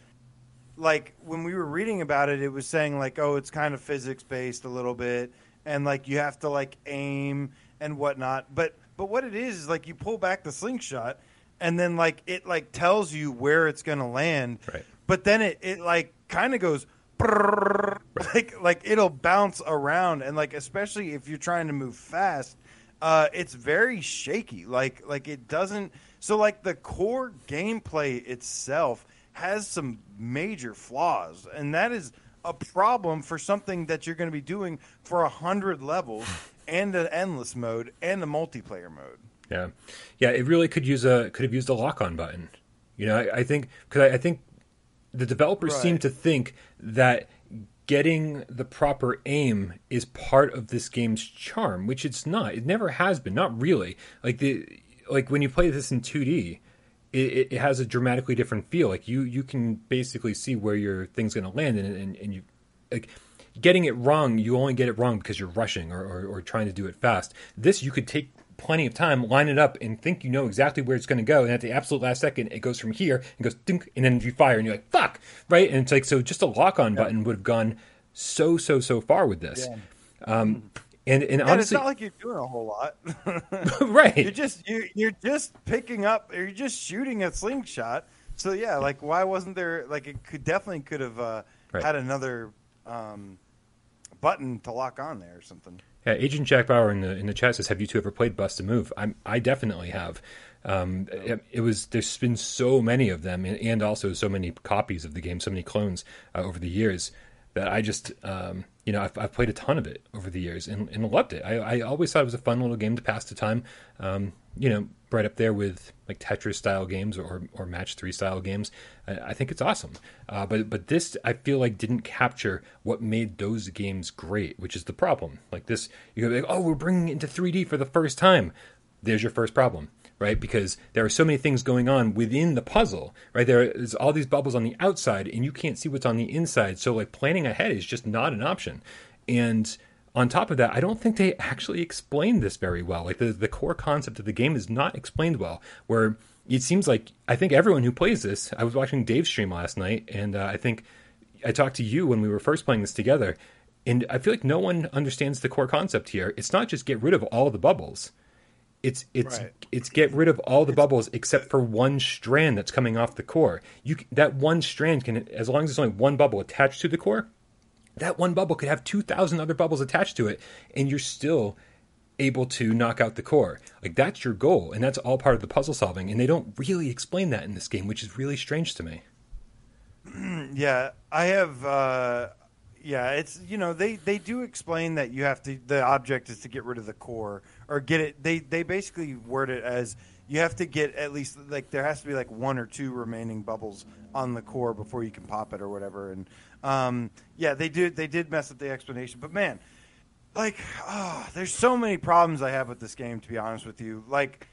like when we were reading about it it was saying like oh it's kind of physics based a little bit and like you have to like aim and whatnot but but what it is is like you pull back the slingshot and then like it like tells you where it's going to land
right.
but then it it like kind of goes brrr, like like it'll bounce around and like especially if you're trying to move fast uh, it's very shaky. Like like it doesn't. So like the core gameplay itself has some major flaws, and that is a problem for something that you're going to be doing for a hundred levels and an endless mode and the multiplayer mode.
Yeah, yeah. It really could use a could have used a lock on button. You know, I, I think because I, I, think the developers right. seem to think that getting the proper aim is part of this game's charm, which it's not. It never has been. Not really. Like the like when you play this in 2D, it, it has a dramatically different feel. Like you you can basically see where your thing's going to land, and, and and you like getting it wrong. You only get it wrong because you're rushing or, or, or trying to do it fast. This you could take plenty of time, line it up, and think you know exactly where it's going to go. And at the absolute last second, it goes from here and goes dink, and then you fire, and you're like, "Fuck!" Right? And it's like so. Just a lock on yeah. button would have gone so so so far with this. Yeah. Um, and and, honestly,
it's not like you're doing a whole lot, <laughs> <laughs>
right?
You're just you're, you're just picking up. You're just shooting a slingshot. So yeah, like why wasn't there like it could definitely could have uh, right. had another um, button to lock on there or something.
Yeah, Agent Jack Bauer in the in the chat says, "Have you two ever played Bust a Move?" I'm, I definitely have. Um, it, it, was there's been so many of them, and, and, also so many copies of the game, so many clones uh, over the years that I just um, you know I've, I've, played a ton of it over the years and, and loved it. I, I, always thought it was a fun little game to pass the time. Um, you know, right up there with like Tetris style games or or Match Three style games. I, I think it's awesome. Uh, but but this I feel like didn't capture what made those games great, which is the problem. Like this, you go like, oh, we're bringing it into 3D for the first time. There's your first problem right? Because there are so many things going on within the puzzle, right? There's all these bubbles on the outside, and you can't see what's on the inside. So, like, planning ahead is just not an option. And on top of that, I don't think they actually explained this very well. Like, the, the core concept of the game is not explained well, where it seems like I think everyone who plays this, I was watching Dave's stream last night, and uh, I think I talked to you when we were first playing this together. And I feel like no one understands the core concept here. It's not just get rid of all the bubbles it's it's right. it's get rid of all the bubbles except for one strand that's coming off the core. You that one strand can, as long as there's only one bubble attached to the core, that one bubble could have two thousand other bubbles attached to it, and you're still able to knock out the core. Like that's your goal, and that's all part of the puzzle solving. And they don't really explain that in this game, which is really strange to me. <clears throat>
yeah, I have. Uh, yeah, it's you know they they do explain that you have to the object is to get rid of the core or get it. They they basically word it as you have to get at least like there has to be like one or two remaining bubbles on the core before you can pop it or whatever. And um, yeah, they did they did mess up the explanation, but man, like oh, there's so many problems I have with this game. To be honest with you, like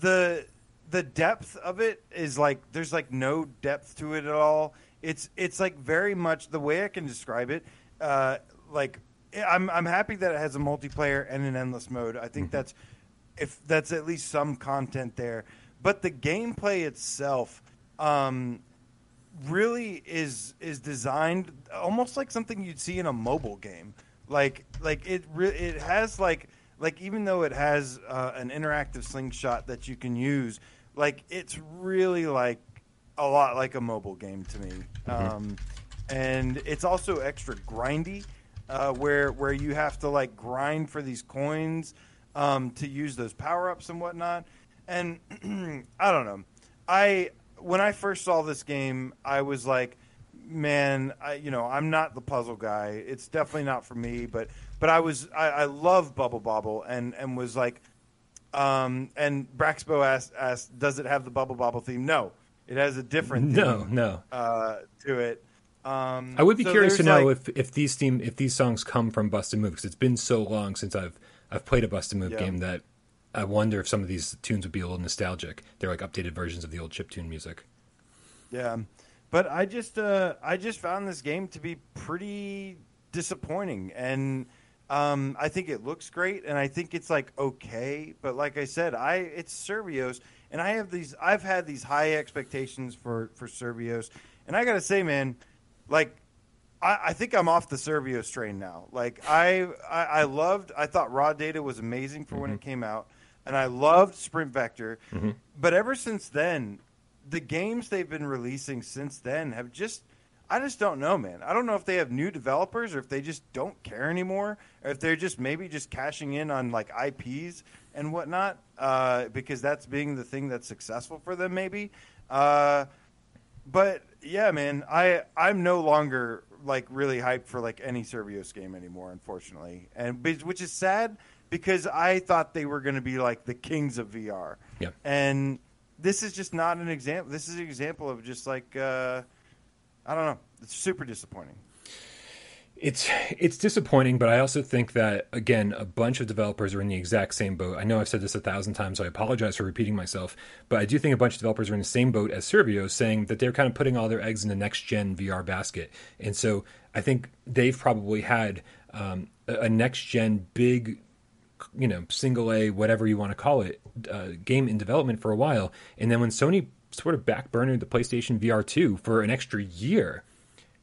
the the depth of it is like there's like no depth to it at all it's it's like very much the way I can describe it. Uh, like I'm I'm happy that it has a multiplayer and an endless mode. I think mm-hmm. that's if that's at least some content there. But the gameplay itself um, really is is designed almost like something you'd see in a mobile game. Like like it re- it has like like even though it has uh, an interactive slingshot that you can use, like it's really like a lot like a mobile game to me. Mm-hmm. Um, and it's also extra grindy. uh, where where you have to like grind for these coins um, to use those power ups and whatnot. And <clears throat> I don't know. I when I first saw this game, I was like, man, I, you know, I'm not the puzzle guy. It's definitely not for me. But but I was I, I love Bubble Bobble and and was like, um, and Braxbo asked asked, does it have the Bubble Bobble theme? No, it has a different theme,
no no
uh, to it. Um,
I would be
so
curious to know
like-
if, if these theme if these songs come from Bust a Move because it's been so long since I've I've played a Bust a Move
Yeah.
game that I wonder if some of these tunes would be a little nostalgic. They're like updated versions of the old chip tune music.
Yeah, but I just uh, I just found this game to be pretty disappointing, and um, I think it looks great, and I think it's like okay, but like I said, I it's Survios, and I have these I've had these high expectations for for Survios, and I gotta say, man, like. I, I think I'm off the Survios train now. Like I, I, I loved. I thought Raw Data was amazing for when it mm-hmm. came out, and I loved Sprint Vector. Mm-hmm. But ever since then, the games they've been releasing since then have just I just don't know, man. I don't know if they have new developers or if they just don't care anymore, or if they're just maybe just cashing in on like IPs and whatnot, uh, because that's being the thing that's successful for them, maybe. Uh, but yeah, man, I I'm no longer like really hyped for like any Survios game anymore, unfortunately, and which is sad because I thought they were going to be like the kings of VR.
Yeah.
And this is just not an example. This is an example of just like uh, I don't know. It's super disappointing.
It's it's disappointing, but I also think that again, a bunch of developers are in the exact same boat. I know I've said this a thousand times, so I apologize for repeating myself. But I do think a bunch of developers are in the same boat as Survios, saying that they're kind of putting all their eggs in the next gen VR basket. And so I think they've probably had um, a, next gen big you know, single A, whatever you want to call it, uh, game in development for a while. And then when Sony sort of backburnered the PlayStation VR 2 for an extra year,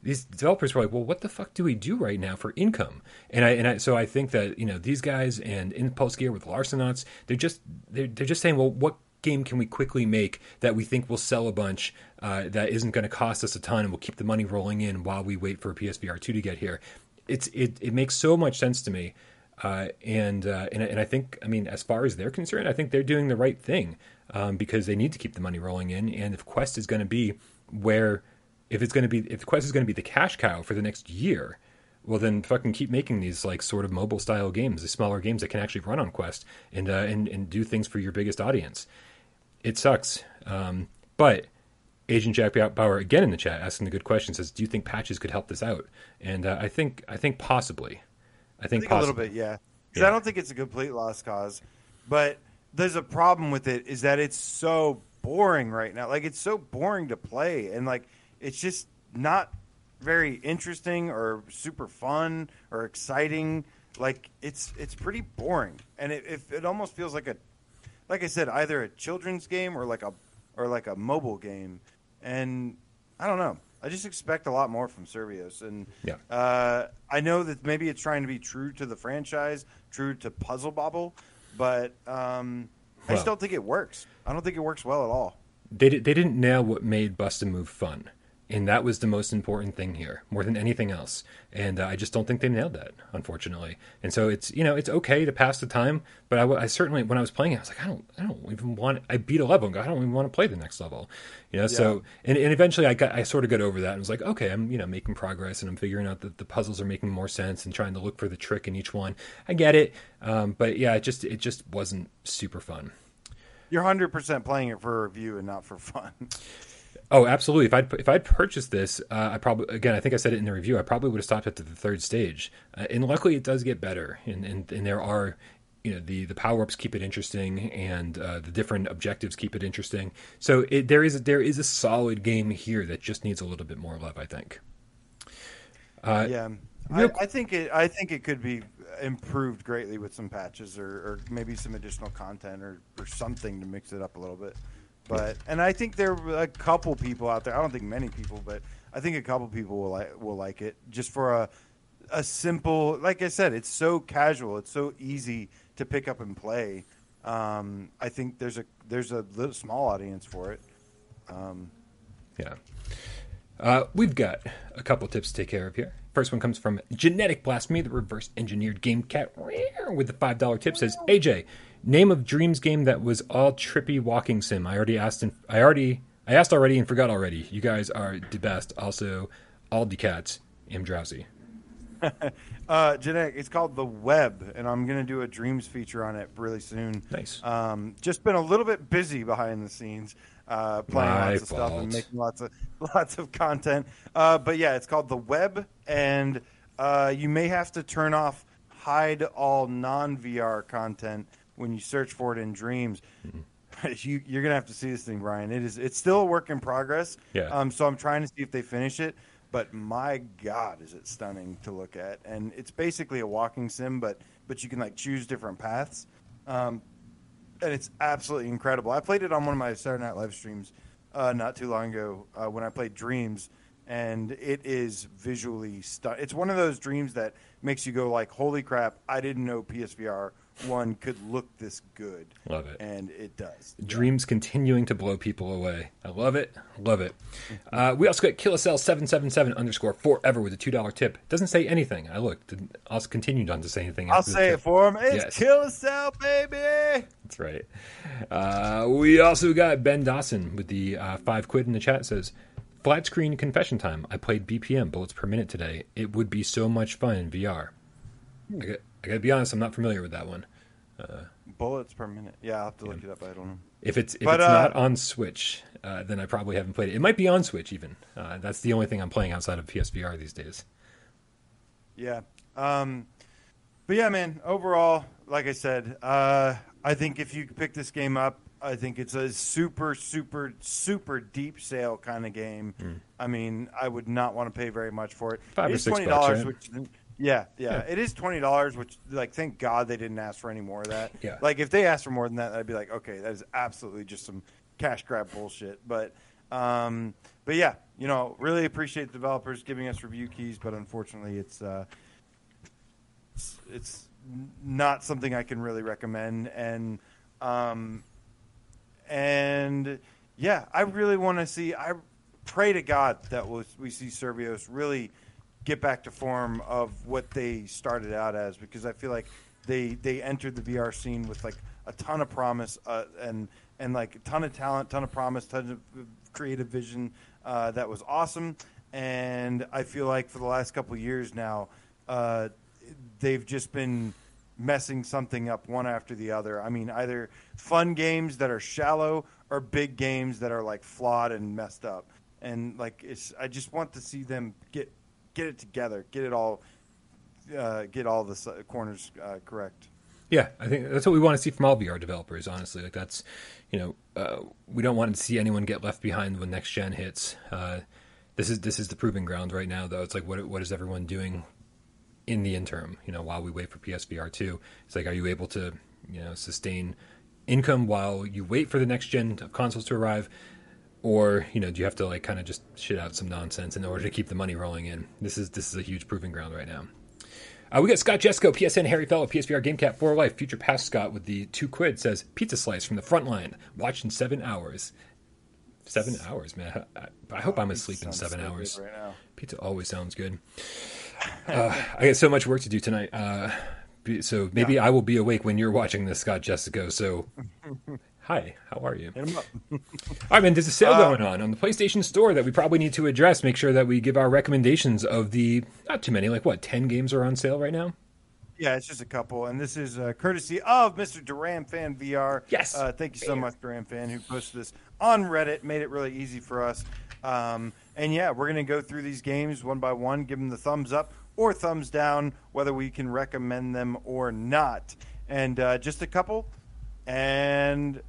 these developers were like, well, what the fuck do we do right now for income? And I, and I, so I think that, you know, these guys and Impulse Gear with Larcenauts, they're just, they're, they're just saying, well, what game can we quickly make that we think will sell a bunch uh, that isn't going to cost us a ton and will keep the money rolling in while we wait for PSVR 2 to get here? It's, it, it makes so much sense to me. Uh, and, uh, and and I think I mean as far as they're concerned, I think they're doing the right thing um, because they need to keep the money rolling in. And if Quest is going to be where, if it's going to be, if Quest is going to be the cash cow for the next year, well then fucking keep making these like sort of mobile style games, the smaller games that can actually run on Quest and uh, and and do things for your biggest audience. It sucks, um, but Agent Jack Bauer again in the chat asking the good question says, "Do you think patches could help this out?" And uh, I think I think possibly. I
I
think,
think a little bit, yeah. Because
Yeah.
I don't think it's a complete lost cause, but there's a problem with it is that it's so boring right now. Like it's so boring to play, and like it's just not very interesting or super fun or exciting. Like it's it's pretty boring, and it it, it almost feels like a like I said, either a children's game or like a or like a mobile game, and I don't know. I just expect a lot more from Survios, and
Yeah.
uh, I know that maybe it's trying to be true to the franchise, true to Puzzle Bobble, but um, I just
Well-
don't think it works. I don't think it works well at all.
they they didn't nail what made Bust a Move fun, and that was the most important thing here, more than anything else. And uh, I just don't think they nailed that, unfortunately. And so it's you know it's okay to pass the time, but I, I certainly when I was playing it, I was like I don't I don't even want I beat a level and go, I don't even want to play the next level, you know. So and, and eventually I got I sort of got over that and was like okay I'm you know making progress and I'm figuring out that the puzzles are making more sense and trying to look for the trick in each one. I get it, um, but yeah, it just it just wasn't super fun.
You're 100% playing it for a review and not for fun. <laughs>
Oh, absolutely. If I'd if I'd purchased this, uh, I probably again I think I said it in the review. I probably would have stopped at the third stage, uh, and luckily it does get better. And and, and there are, you know, the the power ups keep it interesting, and uh, the different objectives keep it interesting. So it, there is there is a solid game here that just needs a little bit more love. I think. Uh,
yeah, I, I think it. I think it could be improved greatly with some patches or, or maybe some additional content or, or something to mix it up a little bit. But and I think there are a couple people out there. I don't think many people, but I think a couple people will like will like it just for a a simple. Like I said, it's so casual. It's so easy to pick up and play. Um, I think there's a there's a little small audience for it. Um,
Yeah. Uh, we've got a couple tips to take care of here. First one comes from Genetic Blasphemy, the reverse engineered game cat with the $5 tip says, AJ, name of Dreams game that was all trippy walking sim. I already asked, and I already, I asked already and forgot already. You guys are the best. Also, all the cats. am drowsy. <laughs>
uh, Genetic, it's called The Web, and I'm going to do a Dreams feature on it really soon.
Nice.
Um, just been a little bit busy behind the scenes, uh, playing My lots of fault. stuff and making lots of <laughs> lots of content. Uh, but yeah, it's called The Web, and uh, you may have to turn off hide all non VR content when you search for it in Dreams. Mm-hmm. <laughs> You, are gonna have to see this thing, Brian. It is. It's still a work in progress.
Yeah.
Um. So I'm trying to see if they finish it but my god is it stunning to look at and it's basically a walking sim but but you can like choose different paths um, and it's absolutely incredible i played it on one of my saturday night live streams uh, not too long ago uh, when i played dreams and it is visually stunning it's one of those dreams that makes you go like holy crap i didn't know psvr one could look this good.
Love it.
And it does.
Dreams yeah. continuing to blow people away. I love it. Love it. Uh, we also got KillSL777 underscore forever with a $2 tip. Doesn't say anything. I looked. Also continued on to say anything.
I'll say it for him. It's yes. KillSL, baby.
That's right. Uh, we also got Ben Dawson with the uh, five quid in the chat says, Flat screen confession time. I played BPM, bullets per minute today. It would be so much fun in VR. I got, I gotta be honest, I'm not familiar with that one.
Uh, Bullets per minute. Yeah, I'll have to look it up. I don't know.
If it's if but, it's uh, not on Switch, uh, then I probably haven't played it. It might be on Switch even. Uh, that's the only thing I'm playing outside of PSVR these days.
Yeah. Um, but yeah, man. Overall, like I said, uh, I think if you pick this game up, I think it's a super, super, super deep sale kind of game. Mm. I mean, I would not want to pay very much for it.
Five it's or six twenty dollars,
which yeah, yeah, yeah. It is twenty dollars, which like thank God they didn't ask for any more of that. <laughs>
Yeah.
Like if they asked for more than that, I'd be like, okay, that is absolutely just some cash grab bullshit. But um, but yeah, you know, really appreciate the developers giving us review keys, but unfortunately, it's uh, it's, it's not something I can really recommend. And um, and yeah, I really want to see. I pray to God that we'll, we see Survios really get back to form of what they started out as because I feel like they they entered the VR scene with like a ton of promise uh, and and like a ton of talent, ton of promise, ton of creative vision uh, that was awesome. And I feel like for the last couple years now, uh, they've just been messing something up one after the other. I mean, either fun games that are shallow or big games that are like flawed and messed up. And like, I just want to see them get get it together, get it all, uh, get all the corners uh, correct.
Yeah, I think that's what we want to see from all VR developers. Honestly, like that's, you know, uh, we don't want to see anyone get left behind when next gen hits. Uh, this is this is the proving ground right now, though. It's like what what is everyone doing in the interim? You know, while we wait for PSVR two, it's like, are you able to, you know, sustain income while you wait for the next gen of consoles to arrive? Or you know do you have to like kind of just shit out some nonsense in order to keep the money rolling in this is this is a huge proving ground right now uh, we got Scott Jesco, PSN Harry Fellow, PSVR GameCat for Life, Future Past Scott with the two quid says pizza slice from the front line, watched in seven hours. Seven hours, man. I, I hope I'm asleep in seven hours. Right Pizza always sounds good. Uh, I got so much work to do tonight. Uh, so maybe yeah. I will be awake when you're watching this, Scott Jessica. So <laughs> Hi, how are you? Hit him up. <laughs> All right, man. There's a sale uh, going on on the PlayStation Store that we probably need to address. Make sure that we give our recommendations of the not too many, like what, ten games are on sale right now.
Yeah, it's just a couple, and this is uh, courtesy of Mr. Duran Fan VR.
Yes,
uh, thank you so much, Duran Fan, who posted this on Reddit. Made it really easy for us. Um, and yeah, we're gonna go through these games one by one, give them the thumbs up or thumbs down, whether we can recommend them or not. And uh, just a couple. And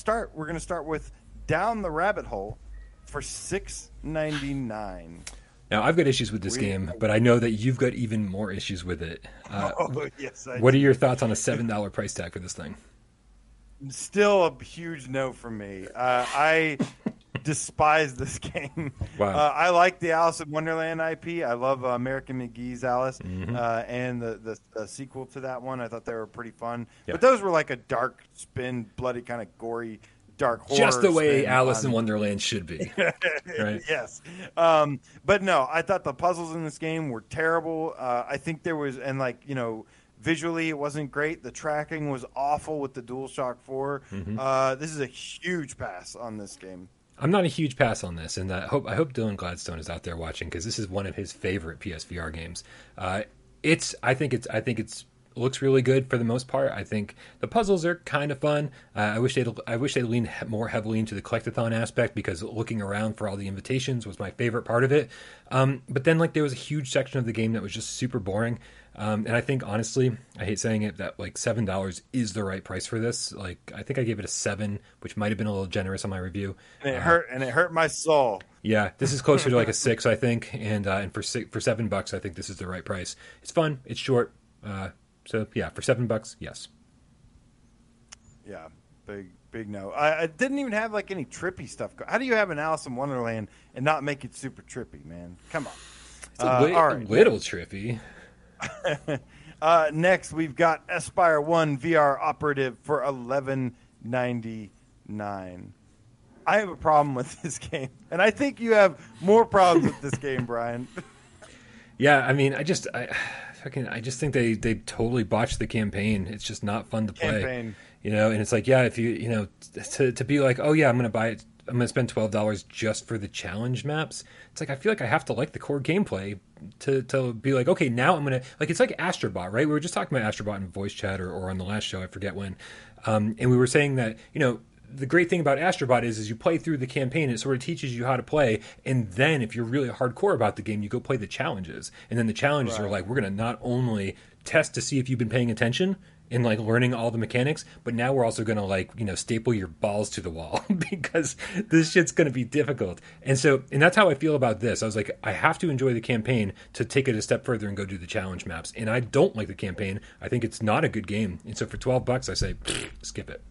start. We're going to start with Down the Rabbit Hole for six ninety nine.
Now I've got issues with this we, game, but I know that you've got even more issues with it.
Uh, <laughs> oh yes. I
what do. are your thoughts on a seven dollar price tag for this thing?
Still a huge no from me. Uh, I despise this <laughs> game.
Wow.
Uh, I like the Alice in Wonderland IP. I love uh, American McGee's Alice
mm-hmm.
uh, and the, the, the, sequel to that one. I thought they were pretty fun. But those were like a dark spin, bloody, kind of gory dark horror.
Just the way Alice in Wonderland should be. <laughs> right?
yes. Um, but no, I thought the puzzles in this game were terrible. Uh, I think there was, and like, you know, visually it wasn't great. The tracking was awful with the DualShock 4. Mm-hmm. Uh, this is a huge pass on this game.
I'm not a huge pass on this, and I hope I hope Dylan Gladstone is out there watching because this is one of his favorite PSVR games. Uh, it's I think it's I think it's looks really good for the most part. I think the puzzles are kind of fun. Uh, I wish they'd I wish they'd leaned more heavily into the collectathon aspect because looking around for all the invitations was my favorite part of it. Um, but then like there was a huge section of the game that was just super boring. Um, and I think honestly, I hate saying it, that like seven dollars is the right price for this. Like I think I gave it a seven, which might have been a little generous on my review.
And it uh, hurt, and it hurt my soul.
Yeah, this is closer to like a <laughs> six, I think, and uh, and for six, for seven bucks, I think this is the right price. It's fun, it's short, uh, so yeah, for seven bucks, yes.
Yeah, big big no. I, I, didn't even have like any trippy stuff. How do you have an Alice in Wonderland and not make it super trippy, man? Come on.
It's a, uh, li- right. little trippy. <laughs>
uh, next, we've got Espire One VR Operative for eleven ninety nine. I have a problem with this game, and I think you have more problems with this game, Brian. <laughs>
Yeah, I mean, I just, I, fucking, I just think they they totally botched the campaign. It's just not fun to play. Campaign. You know, and it's like, yeah, if you, you know, to to be like, oh yeah, I'm gonna buy it. I'm gonna spend twelve dollars just for the challenge maps. It's like I feel like I have to like the core gameplay to to be like, okay, now I'm gonna like it's like Astrobot, right? We were just talking about Astrobot in voice chat or, or on the last show, I forget when, um, and we were saying that you know the great thing about Astrobot is, is you play through the campaign, it sort of teaches you how to play, and then if you're really hardcore about the game, you go play the challenges, and then the challenges right. are like, we're going to not only test to see if you've been paying attention in like learning all the mechanics, but now we're also going to like you know staple your balls to the wall <laughs> because this shit's going to be difficult. And so, and that's how I feel about this. I was like, I have to enjoy the campaign to take it a step further and go do the challenge maps. And I don't like the campaign. I think it's not a good game. And so for twelve bucks, I say skip it.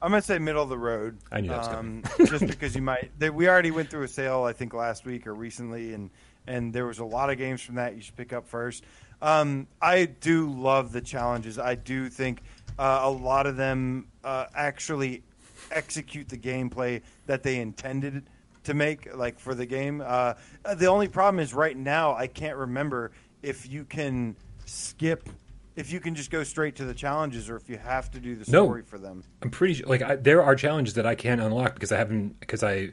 I'm gonna say middle of the road.
I knew that was um, <laughs>
just because you might. They, we already went through a sale, I think, last week or recently, and and there was a lot of games from that you should pick up first. Um, I do love the challenges. I do think uh, a lot of them uh, actually execute the gameplay that they intended to make, like for the game. Uh, the only problem is right now I can't remember if you can skip if you can just go straight to the challenges or if you have to do the story no, for them.
I'm pretty sure. Like I, there are challenges that I can't unlock because I haven't because I.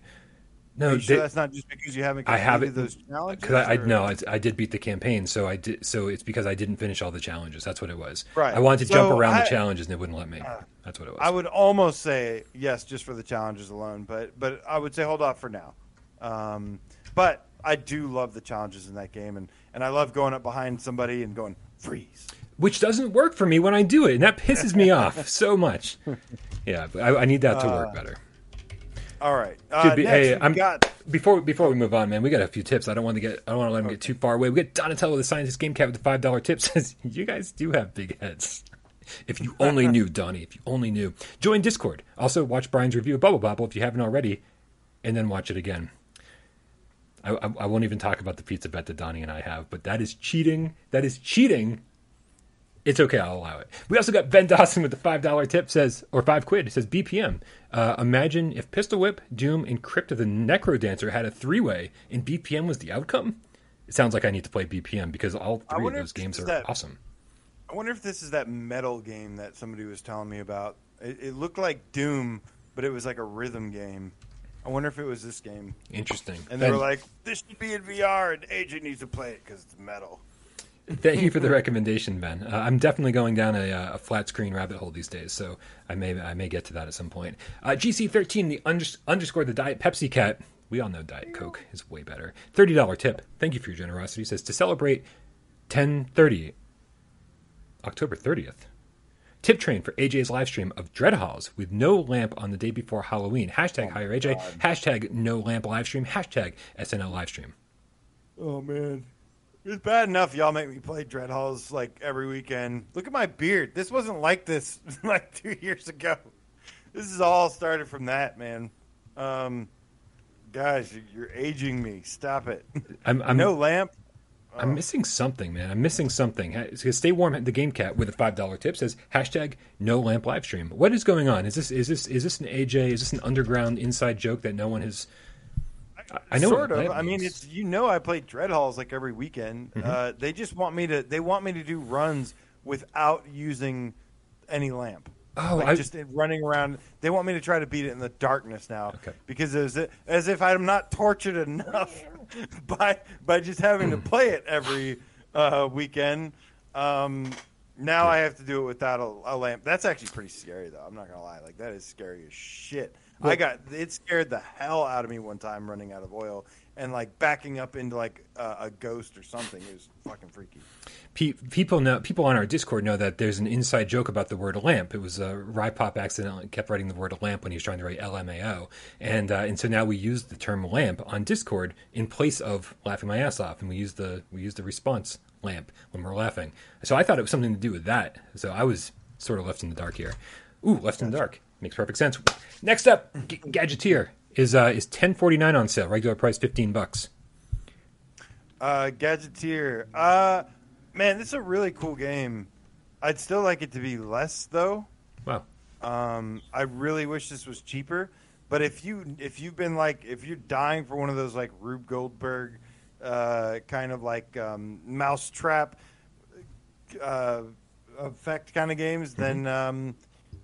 No, they, sure that's not just because you haven't. I haven't those challenges.
Because I, I no, I, I, did beat the campaign, so I did. So it's because I didn't finish all the challenges. That's what it was.
Right.
I wanted to so jump around I, the challenges and they wouldn't let me. Uh, that's what it was.
I would almost say yes, just for the challenges alone, but but I would say hold off for now. Um, but I do love the challenges in that game, and and I love going up behind somebody and going freeze
which doesn't work for me when I do it, and that pisses me <laughs> off so much. Yeah, I, I, need that to work uh, better.
All right. Uh,
be, hey, I'm got... before before we move on, man. We got a few tips. I don't want to get. I don't want to let them okay. get too far away. We got Donatello, the scientist game cat with the five dollar tip says, <laughs> "You guys do have big heads." If you only <laughs> knew, Donnie. If you only knew. Join Discord. Also, watch Brian's review of Bubble Bobble if you haven't already, and then watch it again. I, I, I won't even talk about the pizza bet that Donnie and I have, but that is cheating. That is cheating it's okay. I'll allow it. We also got Ben Dawson with the five dollar tip says or five quid. It says BPM. Uh, imagine if Pistol Whip, Doom, and Crypt of the Necro Dancer had a three way, and BPM was the outcome. It sounds like I need to play BPM because all three of those games are that, awesome.
I wonder if this is that metal game that somebody was telling me about. It, it looked like Doom, but it was like a rhythm game. I wonder if it was this game.
Interesting.
And they ben, were like, "This should be in VR, and AJ needs to play it because it's metal."
Thank you for the recommendation, Ben. Uh, I'm definitely going down a, uh, a, flat screen rabbit hole these days, so I may I may get to that at some point. Uh, GC13, the unders- underscore the Diet Pepsi Cat. We all know Diet Coke is way better. Thirty dollar tip. Thank you for your generosity. Says to celebrate 10:30, October 30th. Tip train for AJ's live stream of Dread Halls with no lamp on the day before Halloween. Hashtag oh hire AJ. God. Hashtag no lamp live stream. Hashtag SNL live stream.
Oh man. It's bad enough y'all make me play Dread Halls like every weekend. Look at my beard. This wasn't like this <laughs> like two years ago. This is all started from that, man. Um, guys, you're aging me. Stop it. <laughs> I'm, I'm no lamp.
I'm missing something, man. I'm missing something. Stay warm. The game cat with a five dollar tip says hashtag no lamp live stream. What is going on? Is this is this is this an AJ? Is this an underground inside joke that no one has?
I know sort of. I mean, it's you know I play Dread Halls like every weekend. Mm-hmm. Uh, they just want me to. They want me to do runs without using any lamp. Oh, like I, just running around. They want me to try to beat it in the darkness now okay. because as, as if I'm not tortured enough <laughs> by by just having to play it every uh, weekend. Um, now I have to do it without a, a, lamp. That's actually pretty scary, though. I'm not gonna lie. Like that is scary as shit. Well, I got it scared the hell out of me one time running out of oil, and like backing up into like uh, a ghost or something. It was fucking freaky.
People know people on our Discord know that there's an inside joke about the word lamp. It was uh, Rypop accidentally kept writing the word lamp when he was trying to write LMAO, and uh, and so now we use the term lamp on Discord in place of laughing my ass off, and we use the we use the response lamp when we're laughing. So I thought it was something to do with that. So I was sort of left in the dark here. Ooh, left in the dark makes perfect sense. Next up, G- Gadgeteer is uh, is ten forty nine on sale. Regular price fifteen bucks.
Uh, Gadgeteer, uh, man, this is a really cool game. I'd still like it to be less though.
Wow.
Um, I really wish this was cheaper. But if you if you've been like if you're dying for one of those like Rube Goldberg uh, kind of like um, mousetrap uh, effect kind of games, mm-hmm. then um,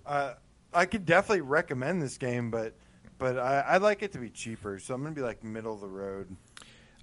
uh, I could definitely recommend this game, but but I, would like it to be cheaper, so I'm gonna be like middle of the road.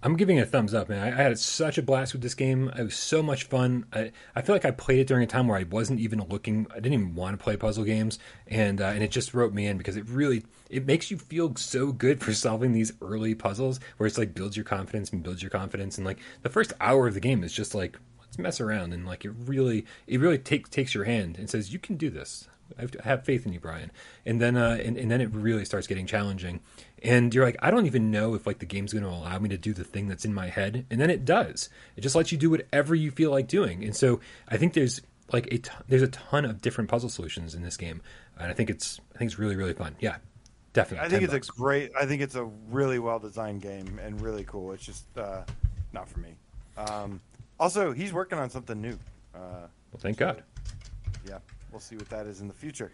I'm giving it a thumbs up, man. I, I, had such a blast with this game. It was so much fun. I, I feel like I played it during a time where I wasn't even looking. I didn't even want to play puzzle games, and uh, and it just wrote me in because it really it makes you feel so good for solving these early puzzles where it's like builds your confidence and builds your confidence, and like the first hour of the game is just like let's mess around and like it really it really takes takes your hand and says you can do this. I have faith in you, Brian. And then, uh, and, and then it really starts getting challenging. And you're like, I don't even know if like the game's going to allow me to do the thing that's in my head. And then it does. It just lets you do whatever you feel like doing. And so I think there's like a t- there's a ton of different puzzle solutions in this game, and I think it's I think it's really really fun. Yeah, definitely.
I think it's bucks. a great. I think it's a really well designed game and really cool. It's just uh, not for me. Um, also, he's working on something new. Uh,
well, thank so, God.
Yeah we'll see what that is in the future.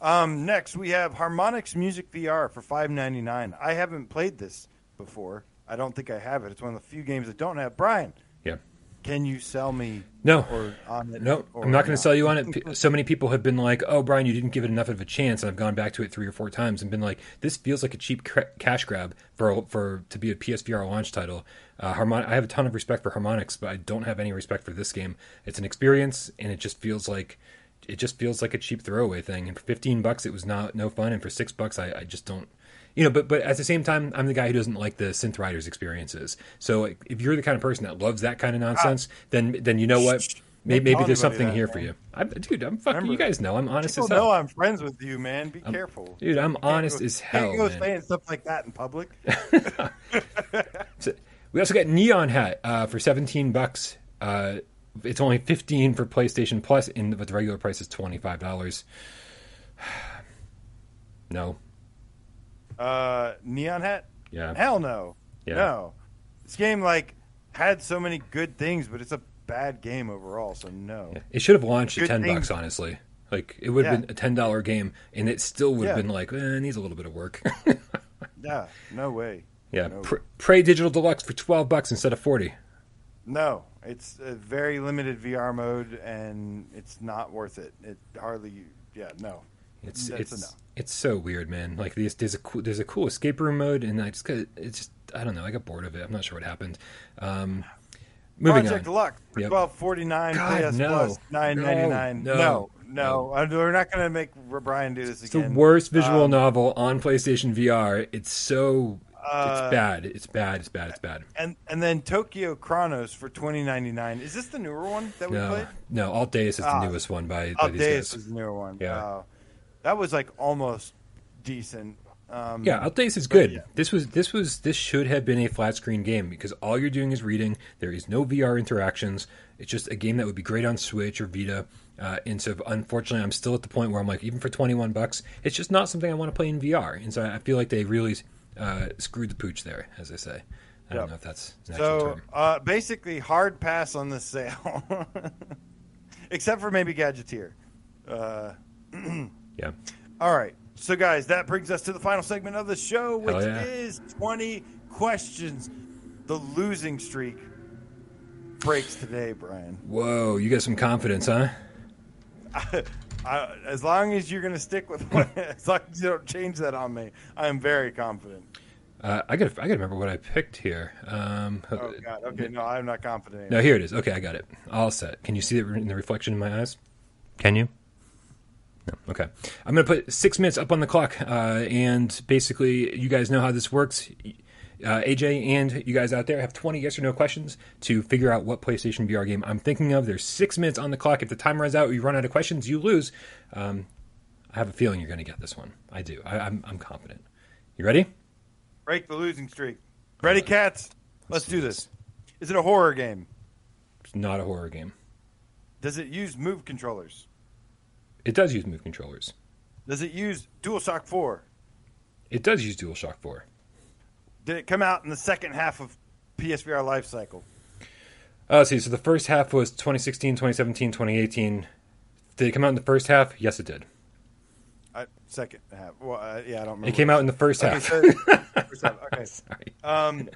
Um, next, we have Harmonix Music VR for five ninety nine. I haven't played this before. I don't think I have it. It's one of the few games that don't have. Brian,
yeah,
can you sell me?
No, or on it? No, I'm not going to sell you on it. <laughs> So many people have been like, "Oh, Brian, you didn't give it enough of a chance," and I've gone back to it three or four times and been like, "This feels like a cheap cr- cash grab for for to be a PSVR launch title." Uh, Harmon- I have a ton of respect for Harmonix, but I don't have any respect for this game. It's an experience, and it just feels like it just feels like a cheap throwaway thing. And for fifteen bucks, it was not no fun. And for six bucks, I, I just don't, you know. But but at the same time, I'm the guy who doesn't like the synth riders experiences. So if you're the kind of person that loves that kind of nonsense, ah. then then you know what. Maybe, maybe there's something that, here man. for you. I'm, dude, I'm fucking. Remember, you guys know I'm honest as hell.
know I'm friends with you, man. Be
I'm,
careful,
dude. I'm honest
go,
as hell.
Can't go
man.
saying stuff like that in public. <laughs> <laughs>
so, we also got Neon Hat uh, for 17 bucks. Uh, it's only 15 for PlayStation Plus, and but the regular price is $25. <sighs> no.
Uh, Neon Hat?
Yeah.
Hell no. Yeah. No. This game like had so many good things, but it's a bad game overall. So no.
Yeah. It should have launched at ten things. bucks. Honestly, like it would have yeah. been a ten dollar game, and it still would have yeah. been like, eh, it needs a little bit of work. <laughs>
yeah. No way.
Yeah.
No
Pr- Prey Digital Deluxe for twelve bucks instead of forty.
No, it's a very limited VR mode, and it's not worth it. It hardly, yeah, no.
It's That's it's no. it's so weird, man. Like there's there's a cool there's a cool escape room mode, and I just got it's just I don't know. I got bored of it. I'm not sure what happened. Um, moving
Project
on.
LUX for yep. twelve forty nine PS no. Plus nine ninety nine. No, no, no. no. We're not going to make Brian do this
it's
again.
It's the worst visual um, novel on PlayStation VR. It's so uh, it's bad. It's bad. It's bad. It's bad.
And and then Tokyo Chronos for twenty ninety nine. Is this the newer one that we
no,
played?
No, Altdeus is the ah, newest one by, by these guys.
is the newer one.
Yeah, uh,
that was like almost decent. Um,
yeah, Altdeus is good. Yeah. This was this was this should have been a flat screen game because all you're doing is reading. There is no VR interactions. It's just a game that would be great on Switch or Vita. Uh, and so, unfortunately, I'm still at the point where I'm like, even for 21 bucks, it's just not something I want to play in VR. And so, I feel like they really uh, screwed the pooch there, as I say. I yep. don't know if that's natural.
so. Uh, basically, hard pass on the sale, <laughs> except for maybe Gadgeteer. Uh, <clears throat>
yeah.
All right. So, guys, that brings us to the final segment of the show, which yeah. is 20 questions. The losing streak breaks today, Brian.
Whoa, you got some confidence, huh? <laughs>
I, as long as you're going to stick with what, <laughs> as long as you don't change that on me, I am very confident.
Uh, I got I got to remember what I picked here. Um,
oh God. Okay. No, I'm not confident.
Anymore. No, here it is. Okay, I got it. All set. Can you see it in the reflection in my eyes? Can you? No. Okay. I'm going to put six minutes up on the clock, uh, and basically, you guys know how this works. Uh, AJ and you guys out there have 20 yes or no questions to figure out what PlayStation VR game I'm thinking of. There's six minutes on the clock. If the time runs out, or you run out of questions, you lose. Um, I have a feeling you're going to get this one. I do. I, I'm, I'm confident. You ready?
Break the losing streak. Ready, cats? Let's do this. Is it a horror game?
It's not a horror game.
Does it use move controllers?
It does use move controllers.
Does it use DualShock 4?
It does use DualShock 4.
Did it come out in the second half of PSVR life cycle?
Uh, see. So the first half was 2016, 2017, 2018. Did it come out in the first half? Yes, it did.
Uh, second half. Well, uh, yeah, I don't remember.
It came out in the first okay, half. So, <laughs> first half.
Okay. <laughs> Sorry. Um,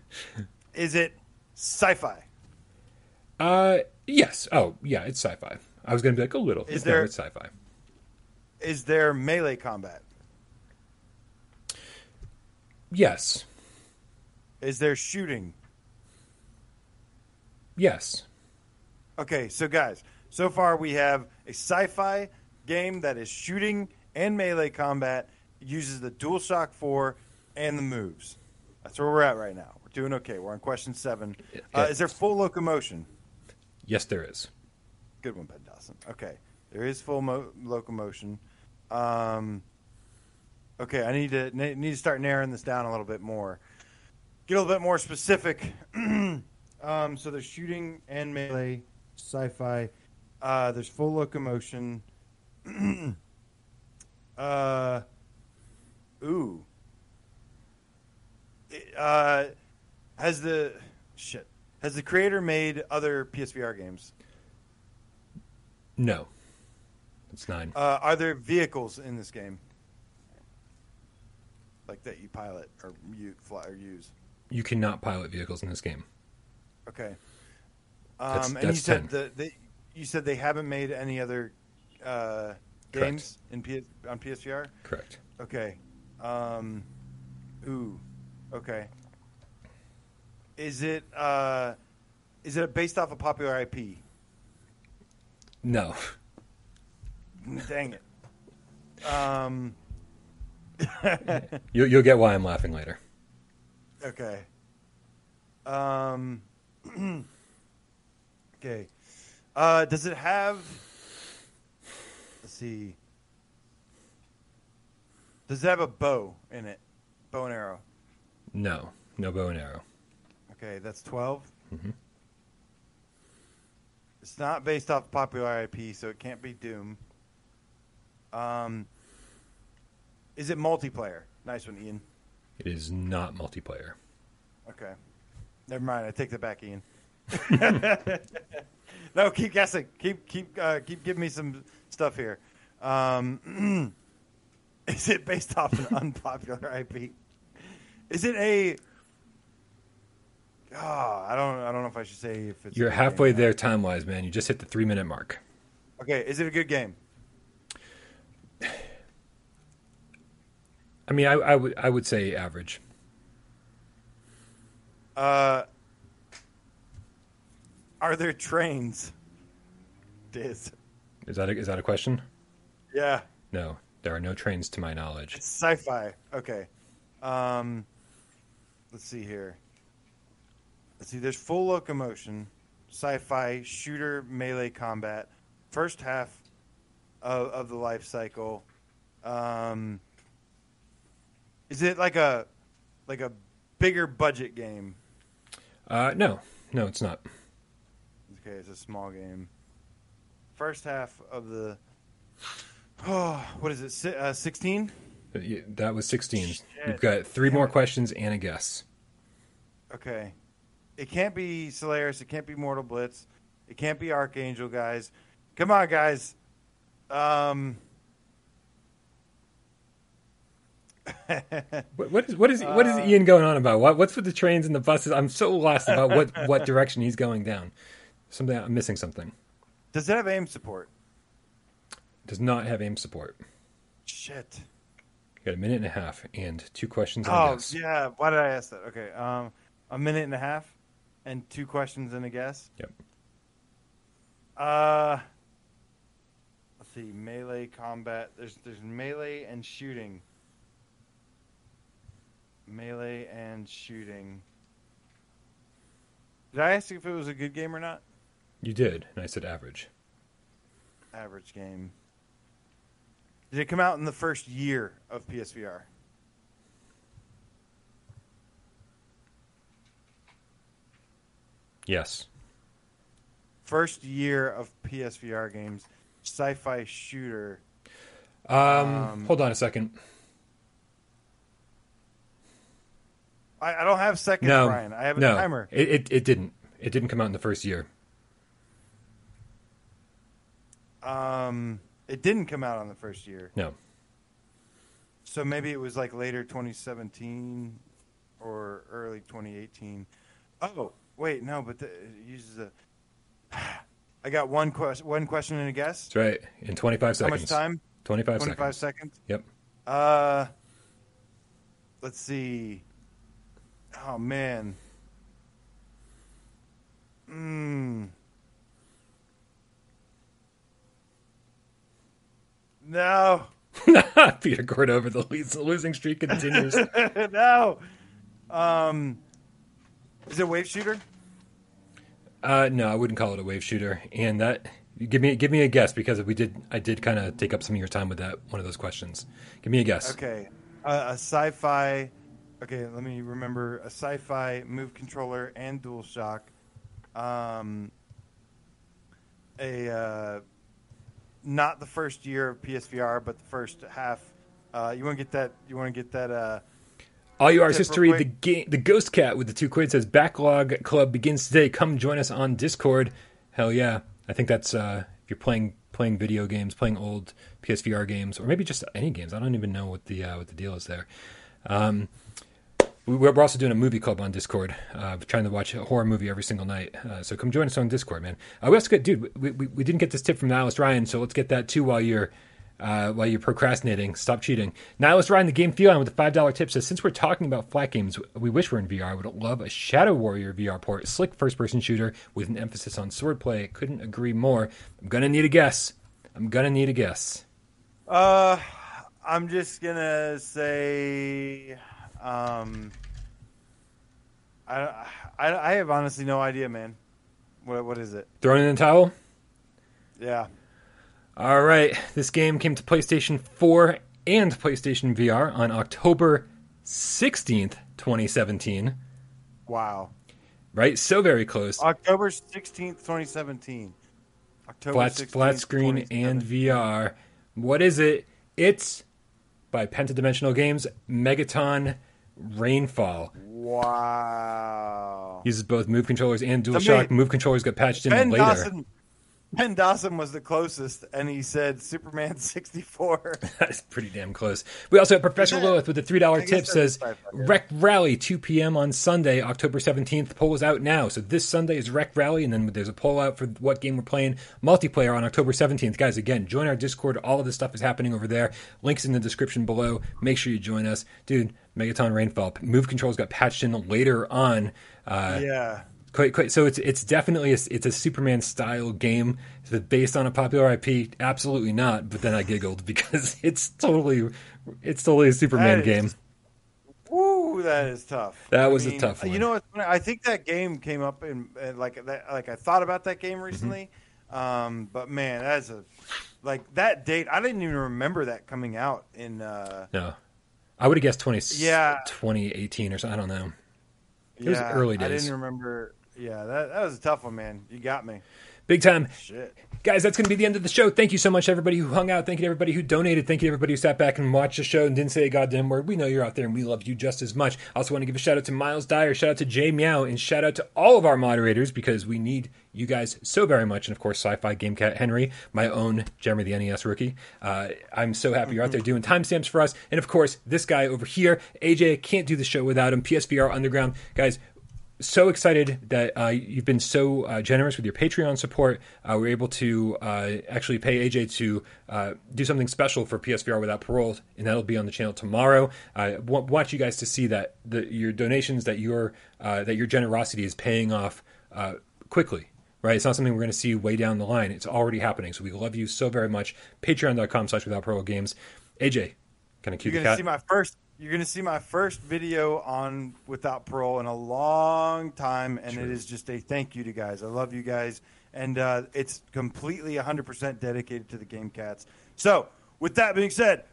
is it sci-fi?
Uh, yes. Oh, yeah, it's sci-fi. I was going to be like a little. Is there? No, it's sci-fi.
Is there melee combat?
Yes.
Is there shooting?
Yes.
Okay, so guys, so far we have a sci-fi game that is shooting and melee combat, uses the DualShock 4 and the moves. That's where we're at right now. We're doing okay. We're on question seven. Uh, is there full locomotion?
Yes, there is.
Good one, Ben Dawson. Okay, there is full mo- locomotion. Um, okay, I need to need to start narrowing this down a little bit more. Get a little bit more specific. <clears throat> um, so there's shooting and melee, sci-fi. Uh, there's full locomotion. <clears throat> Uh, ooh. Uh, has the shit? Has the creator made other PSVR games?
No. It's nine.
Uh, are there vehicles in this game? Like that you pilot or you fly or use?
You cannot pilot vehicles in this game.
Okay. Um, that's, and that's you said the, they, you said they haven't made any other uh, games in PS, on PSVR?
Correct.
Okay. Um, ooh. Okay. Is it uh, is it based off a popular IP?
No. <laughs>
Dang it. Um. <laughs>
you, you'll get why I'm laughing later.
Okay. Um. <clears throat> okay. Uh, does it have Let's see. Does it have a bow in it? Bow and arrow?
No, no bow and arrow.
Okay, that's 12.
Mm-hmm.
It's not based off popular IP, so it can't be Doom. Um, is it multiplayer? Nice one, Ian.
It is not multiplayer.
Okay. Never mind. I take that back, Ian. <laughs> no, keep guessing. Keep keep uh, keep giving me some stuff here. Um, <clears throat> is it based off an unpopular <laughs> IP? Is it a? Oh, I don't. I don't know if I should say if it's.
You're halfway there time wise, man. You just hit the three minute mark.
Okay, is it a good game?
I mean, I, I would I would say average.
Uh, are there trains? Diz.
Is that a, is that a question?
Yeah.
No, there are no trains to my knowledge.
It's sci-fi. Okay. Um, let's see here. Let's see. There's full locomotion, sci-fi shooter melee combat. First half of, of the life cycle. Um, is it like a like a bigger budget game?
Uh, no, no, it's not.
Okay, it's a small game. First half of the Oh, what is it? Uh, sixteen.
Uh, that was sixteen. Shit. You've got three Damn more questions and a guess.
Okay. it can't be Solaris. It can't be Mortal Blitz. It can't be Archangel, guys. Come on, guys. Um,
what, what is what is what is uh, Ian going on about? What what's with the trains and the buses? I'm so lost about what <laughs> what direction he's going down. Something I'm missing something.
Does it have aim support?
Does not have aim support.
Shit.
You got a minute and a half and two questions.
Oh yeah, why did I ask that? Okay, um, a minute and a half and two questions and a guess.
Yep.
Uh, let's see, melee combat. There's there's melee and shooting. Melee and shooting. Did I ask if it was a good game or not?
You did, and I said average.
Average game. Did it come out in the first year of PSVR?
Yes.
First year of PSVR games, sci-fi shooter.
Um, um hold on a second.
I, I don't have seconds, no, Brian. I have a
no,
timer.
It, it it didn't. It didn't come out in the first year.
Um, it didn't come out on the first year.
No.
So maybe it was like later 2017 or early 2018. Oh, wait, no, but the, it uses a. <sighs> I got one question. One question and a guess.
That's right. In 25 seconds.
How much time?
25,
25
seconds.
seconds.
Yep.
Uh, let's see. Oh man. Hmm. No. <laughs>
Peter Cordova, the losing streak continues. <laughs>
no. Um, is it a wave shooter?
Uh, no, I wouldn't call it a wave shooter. And that give me give me a guess because we did I did kind of take up some of your time with that one of those questions. Give me a guess.
Okay, uh, a sci-fi. Okay, let me remember a sci-fi move controller and DualShock. Um, a uh, not the first year of PSVR, but the first half. Uh, you want to get that? You want to get that? Uh,
All you are history. The game, the Ghost Cat with the two quid says backlog club begins today. Come join us on Discord. Hell yeah! I think that's uh, if you're playing playing video games, playing old PSVR games, or maybe just any games. I don't even know what the uh, what the deal is there. Um, we're also doing a movie club on Discord, uh, trying to watch a horror movie every single night. Uh, so come join us on Discord, man. Uh, we also got, dude, we, we, we, didn't get this tip from Nihilist Ryan, so let's get that too while you're uh, while you're procrastinating. Stop cheating. Nihilist Ryan, the game Theon with a five dollar tip says, since we're talking about flat games, we wish we're in VR. I Would love a Shadow Warrior VR port, slick first person shooter with an emphasis on swordplay. Couldn't agree more. I'm gonna need a guess. I'm gonna need a guess.
Uh, I'm just gonna say. Um, I, I, I have honestly no idea, man. What what is it?
Throwing in the towel.
Yeah.
All right. This game came to PlayStation 4 and PlayStation VR on October 16th, 2017.
Wow.
Right? So very close.
October 16th, 2017.
October flat, 16th, flat screen and VR. What is it? It's by Pentadimensional Games, Megaton Rainfall.
Wow.
Uses both move controllers and DualShock. Move controllers got patched in ben later.
Dawson, Ben Dawson was the closest, and he said Superman <laughs> 64. <laughs>
That's pretty damn close. We also have Professional Lilith with a $3 tip says Rec Rally 2 p.m. on Sunday, October 17th. Poll is out now. So this Sunday is Rec Rally, and then there's a poll out for what game we're playing multiplayer on October 17th. Guys, again, join our Discord. All of this stuff is happening over there. Links in the description below. Make sure you join us. Dude, Megaton Rainfall. Move controls got patched in later on.
Uh, yeah.
Quite, quite, so it's it's definitely a, it's a Superman style game. Is it based on a popular IP? Absolutely not. But then I giggled <laughs> because it's totally it's totally a Superman game.
Woo, that is tough.
That was I mean, a tough one.
You know what? I think that game came up in, in like that. Like I thought about that game recently, mm-hmm. um, but man, that's a like that date. I didn't even remember that coming out in. Uh,
no, I would have guessed twenty.
Yeah,
twenty eighteen or something. I don't know. It
yeah,
was early days.
I didn't remember yeah, that, that was a tough one, man. You got me.
Big time.
Shit.
Guys, that's going to be the end of the show. Thank you so much, everybody who hung out. Thank you to everybody who donated. Thank you to everybody who sat back and watched the show and didn't say a goddamn word. We know you're out there and we love you just as much. I also want to give a shout out to Miles Dyer, shout out to Jay Meow, and shout out to all of our moderators because we need you guys so very much. And of course, Sci Fi Game Cat Henry, my own Jeremy the NES rookie. Uh, I'm so happy you're out there doing timestamps for us. And of course, this guy over here, AJ, can't do the show without him. PSVR Underground. Guys, so excited that uh, you've been so uh, generous with your Patreon support. Uh, we're able to uh, actually pay AJ to uh, do something special for PSVR without parole, and that'll be on the channel tomorrow. I want you guys to see that the, your donations, that your uh, that your generosity is paying off quickly. Right, it's not something we're going to see way down the line. It's already happening. So we love you so very much. Patreon.com/slash without parole games. AJ, kind of cue
You're
the cat.
See my first you're going to see my first video on Without Parole in a long time, and True. it is just a thank you to guys. I love you guys, and uh, it's completely 100% dedicated to the Game Cats. So, with that being said,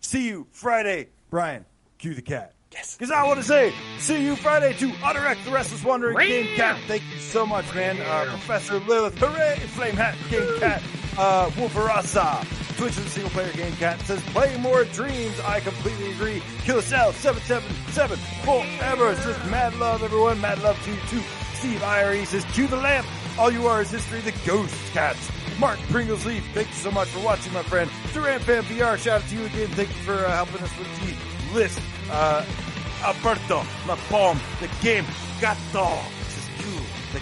see you Friday, Brian. Cue the cat.
Yes.
Because I want to say, see you Friday to Utter the Restless Wandering Game Cat. Thank you so much, man. Uh, Professor Lilith, hooray! Flame Hat Game Cat, uh, Wolferasa. Twitch of the single player game cat says play more dreams. I completely agree. Kill Cell 777 forever says mad love everyone. Mad love to you too. Steve IRE says cue the lamp. All you are is history. The ghost cats. Mark Pringles Leaf, thank you so much for watching, my friend. Durant Fan VR, shout out to you again. Thank you for uh, helping us with the list. Uh, Alberto, La Palm, the game Gato. This is you, the.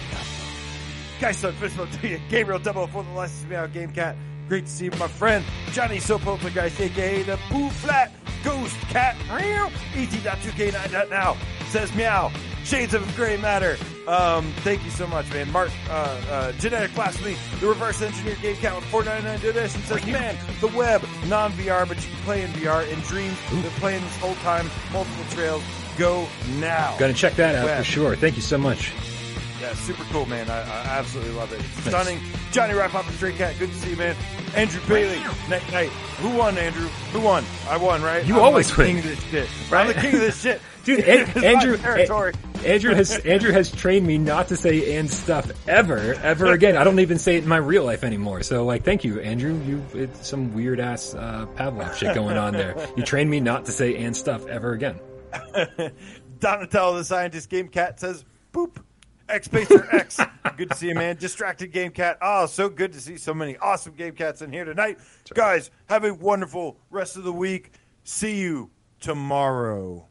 Guys, so Fishbowl <laughs> to you. Gabriel Double for the license me out, Game Cat. Great to see my friend Johnny Soapoltergeist, aka the Boo Flat Ghost Cat. Et.2k9.now says meow. Shades of gray matter. Um, thank you so much, man. Mark, uh, uh, Genetic Blasphemy, the reverse engineer game count with 499 did this and says, man, the web, non VR, but you can play in VR and dreams. Been playing this whole time, multiple trails. Go now.
Gonna check that out web. for sure. Thank you so much.
Yeah, super cool, man. I, I absolutely love it. It's stunning. Johnny Rap Pop and Stray Cat, good to see you, man. Andrew Bailey, night night. Who won, Andrew? Who won? I won, right?
You I'm always
like
win.
King of this shit. Right? I'm the king of this shit, <laughs>
dude. An- Andrew, Andrew has Andrew has trained me not to say and stuff ever, ever again. I don't even say it in my real life anymore. So, like, thank you, Andrew. You it's some weird ass uh, Pavlov shit going on there. You trained me not to say and stuff ever again. <laughs>
Donatello, the scientist game cat says, "Boop." X Pacer <laughs> X. good to see you, man. Distracted Game Cat. Oh, so good to see so many awesome Game Cats in here tonight. Guys, have a wonderful rest of the week. See you tomorrow.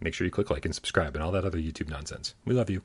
Make sure you click like and subscribe and all that other YouTube nonsense. We love you.